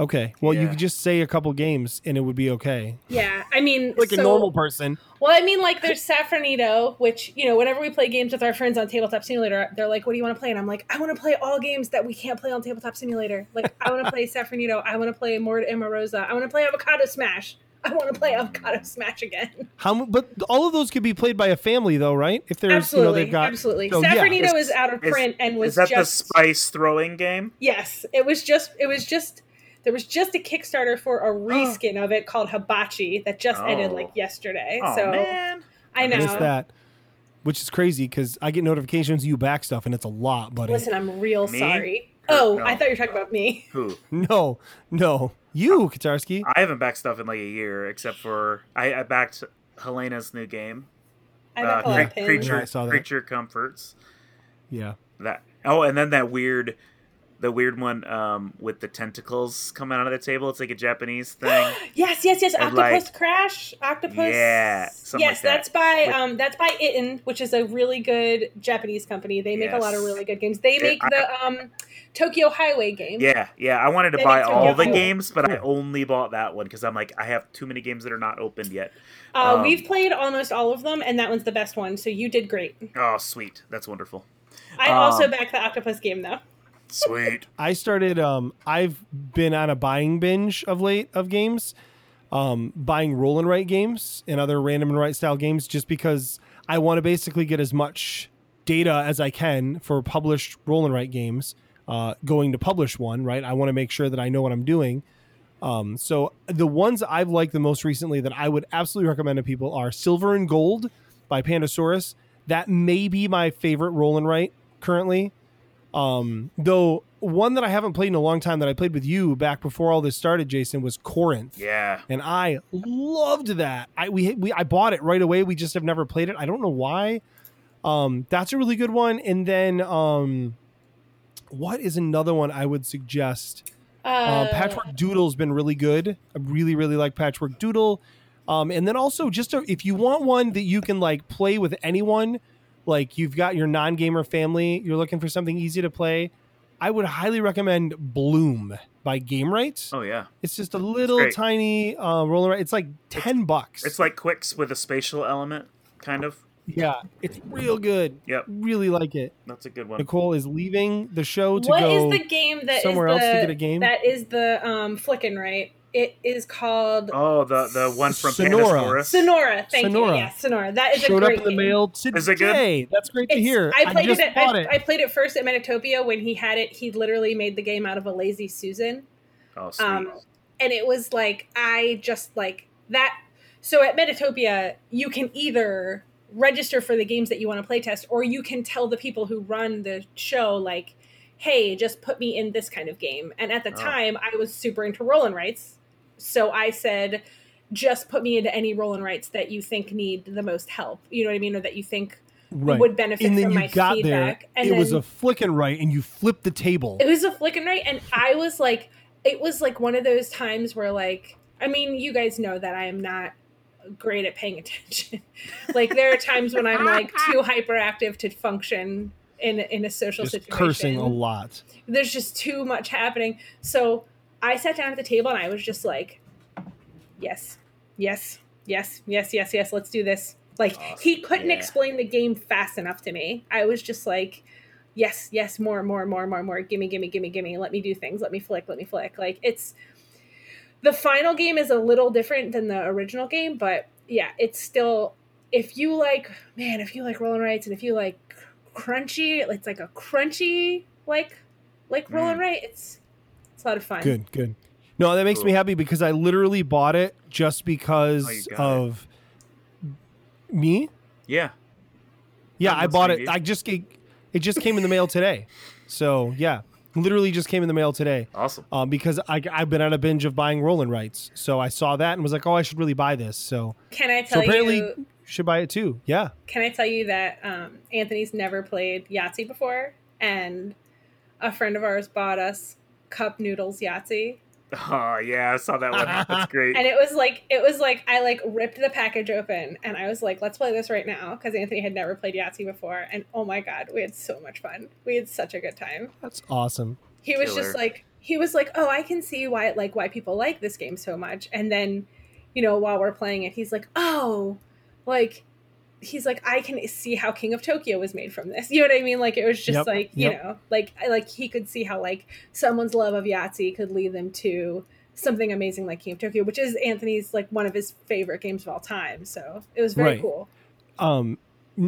Okay, well you could just say a couple games and it would be okay, Yeah, I mean, like a normal person. Well, I mean, like there's Saffranito, which you know, whenever we play games with our friends on Tabletop Simulator, they're like, "What do you want to play?" And I'm like, "I want to play all games that we can't play on Tabletop Simulator. Like, I want to play Saffranito. I want to play Mord Amarosa. I want to play Avocado Smash. I want to play Avocado Smash again." How? But all of those could be played by a family, though, right? If there's, absolutely, you know, they've got absolutely. so, yeah. Saffranito Is- is, out of is- print and was Is that just the spice throwing game? yes. It was just. It was just. There was just a Kickstarter for a reskin of it called Hibachi that just ended Oh. like yesterday. Oh so man. I know. missed that, which is crazy because I get notifications you back stuff and it's a lot, buddy. Listen, I'm real Me? sorry. Or- Oh, no. I thought you were talking about me. Who? No, no, you Kotarski. I haven't backed stuff in like a year, except for I, I backed Helena's new game, I uh, back a lot Cre- creature Yeah, I saw that. creature comforts. Yeah. That oh, and then that weird the weird one um, with the tentacles coming out of the table. It's like a Japanese thing. Yes, yes, yes. And, Octopus like- Crash. Octopus. Yeah, something yes, like that. that's by With- um that's by Itten, which is a really good Japanese company. They make a lot of really good games. They make I- the um Tokyo Highway game. Yeah, yeah. I wanted to They buy all the games, but I only bought that one because I'm like, I have too many games that are not opened yet. Uh, Um, we've played almost all of them, and that one's the best one. So you did great. Oh, sweet. That's wonderful. I also Um, backed the Octopus game though. Sweet. I started. Um, I've been on a buying binge of late of games, um, buying roll and write games and other random and write style games, just because I want to basically get as much data as I can for published roll and write games. Uh, going to publish one, right? I want to make sure that I know what I'm doing. Um, so the ones I've liked the most recently that I would absolutely recommend to people are Silver and Gold by Pandasaurus. That may be my favorite roll and write currently. Um, though one that I haven't played in a long time that I played with you back before all this started, Jason, was Corinth. Yeah. And I loved that. I we, we I bought it right away. We just have never played it. I don't know why. Um, that's a really good one. And then um, what is another one I would suggest? Uh, Uh, Patchwork Doodle's been really good. I really, really like Patchwork Doodle. Um, and then also, just a, if you want one that you can like play with anyone, like you've got your non-gamer family, you're looking for something easy to play, I would highly recommend Bloom by Gamewrights. Oh yeah. It's just a little tiny uh, roller. It's like ten bucks. It's like Qwixx with a spatial element, kind of. yeah, it's real good. Yep. Really like it. That's a good one. Nicole is leaving the show to what go. is the game that is somewhere the, else to get a game? That is the um Flickin' right. It is called Oh, the the one from Sonora. Pandasaurus. Sonora. Thank Sonora. you. Yes, Sonora. That is showed a up great in the game. mail today. Is it good? That's great to It's- hear. I played just it, at, bought I, it. I played it first at Metatopia when he had it. He literally made the game out of a lazy Susan. Oh, sweet. Um, and it was like I just like that. So at Metatopia, you can either register for the games that you want to play test, or you can tell the people who run the show like, "Hey, just put me in this kind of game." And at the Oh. time, I was super into roll and writes, so I said, "Just put me into any roll and writes that you think need the most help." You know what I mean, or that you think right. would benefit and then from you my got feedback. there. and it was a flick and write, and you flipped the table. it was a flick and write and i was like it was like one of those times where like i mean you guys know that i am not great at paying attention like there are times when i'm like too hyperactive to function in in a social just situation cursing a lot. there's just too much happening so i sat down at the table and i was just like yes yes yes yes yes yes let's do this. Like he couldn't Yeah. explain the game fast enough to me. I was just like yes yes more more more more more. Gimme gimme gimme gimme. Let me do things. Let me flick let me flick. Like it's the final game is a little different than the original game but yeah it's still if you like man if you like rolling rights and if you like crunchy it's like a crunchy like like roll and Mm. right it's it's a lot of fun Good, good. No, that makes me happy because I literally bought it just because Oh, you got it. of me. yeah. Yeah, I'm I bought it. listening, I just it, it just came in the mail today. So yeah, literally just came in the mail today. Awesome. Um, because I, I've been on a binge of buying rolling rights, so I saw that and was like, oh, I should really buy this. So can i so tell apparently you you should buy it too. Yeah. can I tell you that um, Anthony's never played Yahtzee before, and a friend of ours bought us cup noodles Yahtzee, Oh yeah, I saw that one. That's great. and it was like it was like I like ripped the package open, and I was like, "Let's play this right now," because Anthony had never played Yahtzee before, and oh my god, we had so much fun. We had such a good time. That's awesome. He was Killer. just like he was like, "Oh, I can see why like why people like this game so much," and then you know while we're playing it, he's like, "Oh, like." He's like i can see how king of tokyo was made from this you know what i mean like it was just Yep, like you yep. know like I like he could see how like someone's love of yahtzee could lead them to something amazing like king of tokyo which is anthony's like one of his favorite games of all time so it was very Right. cool Um,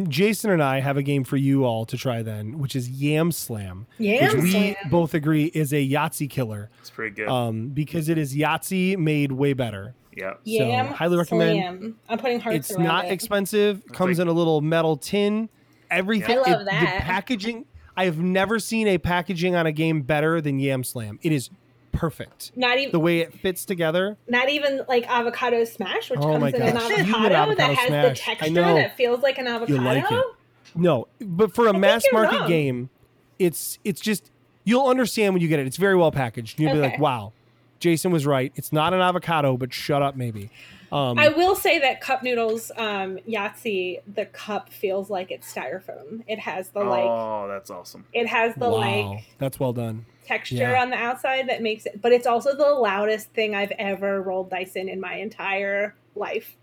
Jason and I have a game for you all to try then, which is Yam Slam, yeah which we both agree is a Yahtzee killer. It's pretty good. Um, because it is Yahtzee made way better. Yeah. Yam highly recommend- Slam. i'm putting hearts through it. it's around not it. expensive. It's Comes like- in a little metal tin. Everything. I love it- that. The packaging. I have never seen a packaging on a game better than Yam Slam. It is perfect. not even The way it fits together. not even like avocado smash which Oh comes my in an gosh. You avocado, avocado that has smash. the texture that feels like an avocado like it. No, but for a mass market wrong. game, it's it's just You'll understand when you get it. It's very well packaged. You'll be like, "Wow, Jason was right. It's not an avocado, but shut up, maybe." Um, I will say that cup noodles um, Yahtzee, the cup feels like it's styrofoam. It has the like, oh, that's awesome. it has the wow, like that's well done. texture Yeah. on the outside that makes it. But it's also the loudest thing I've ever rolled dice in in my entire life.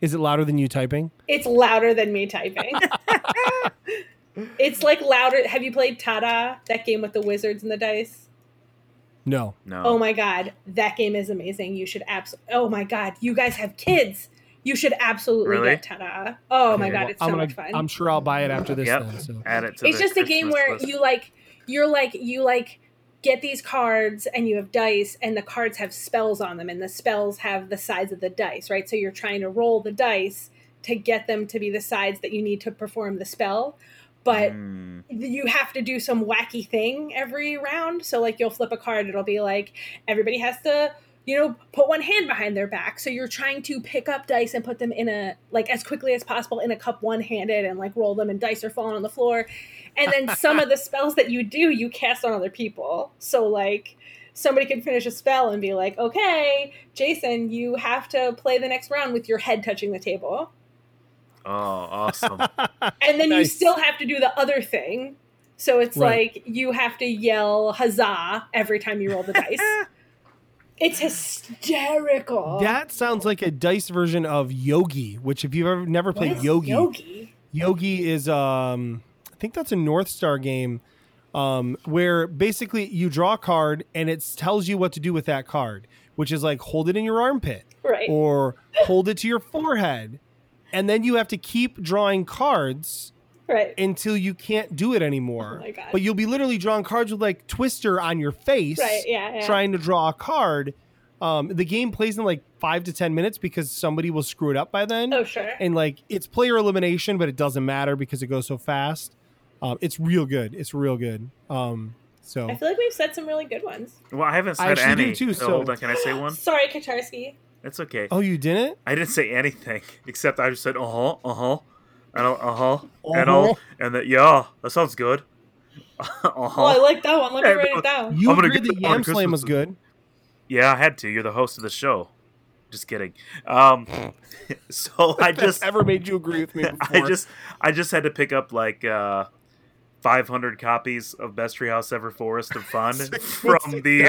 Is it louder than you typing? It's louder than me typing. it's like louder. Have you played Tada? That game with the wizards and the dice. No. No. Oh my god, that game is amazing. You should absolutely. Oh my god, you guys have kids. You should absolutely Really? get Tada. Oh my god, it's so I'm gonna, much fun. I'm sure I'll buy it after this. Yep. Then, so. Add it to it's the just a game where list. you like you're like you like get these cards and you have dice and the cards have spells on them and the spells have the size of the dice right so you're trying to roll the dice to get them to be the sides that you need to perform the spell but Mm. you have to do some wacky thing every round. So like you'll flip a card it'll be like everybody has to you know put one hand behind their back. So you're trying to pick up dice and put them in a like as quickly as possible in a cup one handed and like roll them and dice are falling on the floor. And then some of the spells that you do you cast on other people. So like somebody could finish a spell and be like okay jason you have to play the next round with your head touching the table Oh, awesome. and then you still have to do the other thing. So it's Right. like you have to yell huzzah every time you roll the dice. it's hysterical. That sounds like a dice version of Yogi, which if you've ever never played Yogi, Yogi. Yogi is um I think that's a North Star game um where basically you draw a card and it tells you what to do with that card, which is like hold it in your armpit Right. or hold it to your forehead. And then you have to keep drawing cards right. until you can't do it anymore. Oh my God. But you'll be literally drawing cards with like Twister on your face, Right, yeah, yeah. trying to draw a card. Um, the game plays in like five to ten minutes because somebody will screw it up by then. oh, sure. And like it's player elimination, but it doesn't matter because it goes so fast. Um, it's real good. It's real good. Um, so I feel like we've said some really good ones. well, I haven't I said actually do any. too, so so- hold on, can I say one? Sorry, Kotarski. It's okay. oh, you didn't? I didn't say anything except I just said uh huh, uh huh, and uh huh, and Uh-huh. all, and that yeah, that sounds good. uh Oh, I like that one. Let me write it down. You I'm gonna agreed get that that on Yam Slam was good. Yeah, I had to. You're the host of the show. Just kidding. Um, so I just, ever made you agree with me before. I just, I just had to pick up like uh, 500 copies of Best Treehouse Ever Forest of Fun from the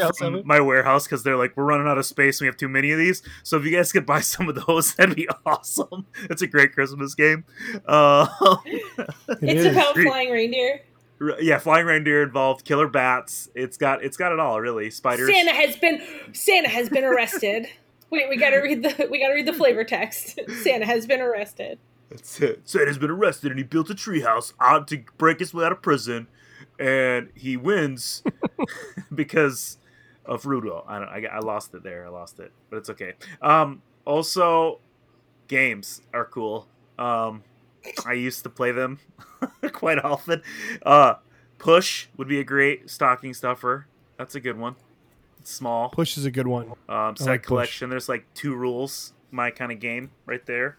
uh, from my warehouse because they're like we're running out of space. and We have too many of these. So if you guys could buy some of those, that'd be awesome. It's a great Christmas game. Uh, it's about flying reindeer. yeah, flying reindeer involved, killer bats. It's got it's got it all really. Spiders. Santa has been Santa has been arrested. Wait, we gotta read the we gotta read the flavor text. Santa has been arrested. That's it. Santa's been arrested and he built a treehouse out to break his way out of prison, and he wins because of Rudolph. I don't. I, I lost it there. I lost it, but it's okay. Um. Also, games are cool. Um, I used to play them quite often. Uh, Push would be a great stocking stuffer. That's a good one. It's small. Push is a good one. Um, set like Push. collection. There's like two rules. My kind of game right there.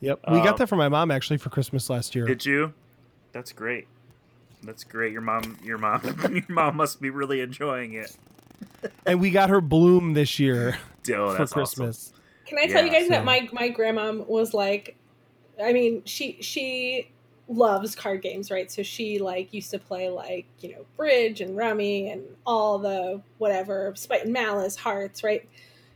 Yep, we Um, got that for my mom actually for Christmas last year. Did you? That's great. That's great. Your mom, your mom, your mom must be really enjoying it. and we got her Bloom this year Oh, for that's Christmas. Can I tell you Yeah, guys that my my grandma was like, I mean, she she loves card games, right? So she like used to play like you know bridge and rummy and all the whatever spite and malice hearts, right?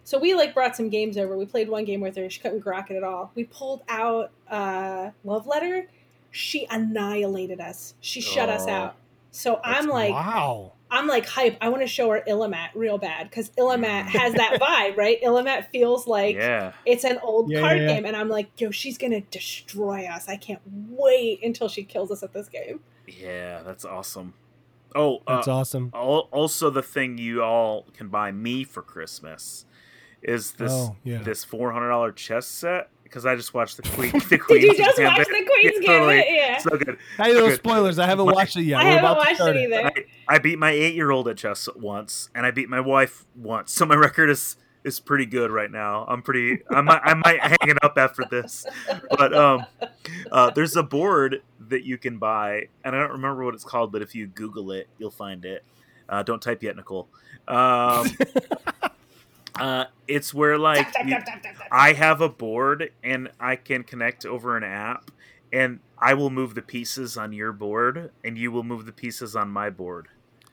So we like brought some games over. We played one game with her. She couldn't grok it at all. We pulled out uh, love letter. She annihilated us. She shut us Oh, out. So I'm like, wow. I'm like hype. I want to show her Illimat real bad because Illimat has that vibe, right? Illimat feels like yeah. it's an old Yeah, card yeah, yeah. game, and I'm like, yo, she's gonna destroy us. I can't wait until she kills us at this game. Yeah, that's awesome. Oh, That's uh, awesome. also the thing you all can buy me for Christmas is this Oh, yeah. this four hundred dollar chess set because I just watched the Queen. The Did you just watch the Queen's Yeah, totally. Gambit? Yeah. So good. Hey, good. spoilers. I haven't My- watched it yet. I We're haven't about to watched it either. I, I beat my eight year old at chess once, and I beat my wife once. So my record is is pretty good right now. I'm pretty. I might. I might hang it up after this. But um, uh, there's a board that you can buy, and I don't remember what it's called. But if you Google it, you'll find it. Uh, don't type yet, Nicole. Um, uh, it's where like you, I have a board and I can connect over an app, and I will move the pieces on your board, and you will move the pieces on my board.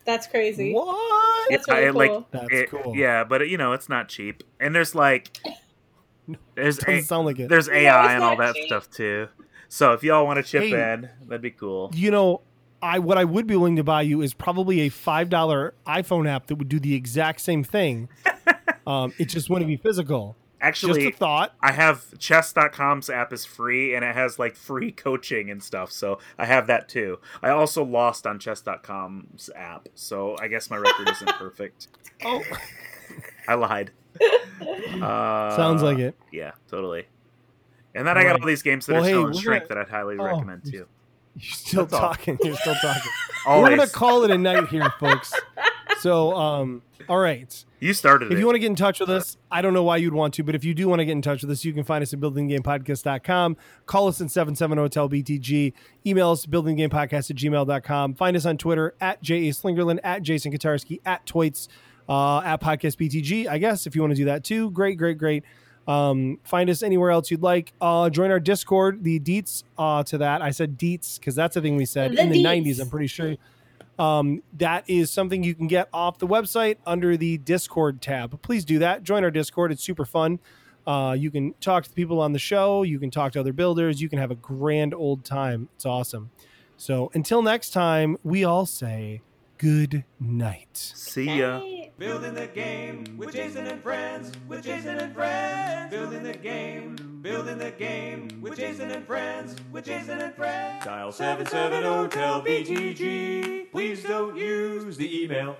That's crazy. What? That's Yeah, really I, like, cool. That's It- cool. Yeah, but you know it's not cheap, and there's like there's a, sound like it. there's AI it's and all that cheap. stuff too. So if y'all want to chip Hey. in, that'd be cool. You know, I what I would be willing to buy you is probably a five dollar iPhone app that would do the exact same thing. um, it just wouldn't be physical. Actually, just a thought. I have chess.com's app is free and it has like free coaching and stuff. So I have that too. I also lost on chess.com's app. So I guess my record isn't perfect. Oh, I lied. Uh, sounds like it. Yeah, totally. And then I got Alright. all these games that Well, are hey, still in shrink gonna- that I'd highly Oh, recommend you- too. You're still That's all. talking. You're still talking. We're gonna call it a night here, folks. So, um, all right. you started If it. you want to get in touch with us, I don't know why you'd want to, but if you do want to get in touch with us, you can find us at buildinggamepodcast.com. Call us at 77 Hotel BTG. Email us at buildinggamepodcast at gmail.com. Find us on Twitter at J.A. Slingerland, at Jason Kotarski, at Toits, uh, at Podcast BTG, I guess, if you want to do that too. Great, great, great. Um, find us anywhere else you'd like. Uh, join our Discord. The deets uh, to that, I said deets because that's the thing we said The in the 90s, I'm pretty sure. Um, that is something you can get off the website under the Discord tab. Please do that. Join our Discord. It's super fun. Uh, you can talk to the people on the show. You can talk to other builders. You can have a grand old time. It's awesome. So until next time, we all say good night. See ya. Building the game with Jason and friends, with Jason and friends. Building the game, building the game with Jason and friends, with Jason and friends. Dial 77 Hotel BTG. Please don't use the email.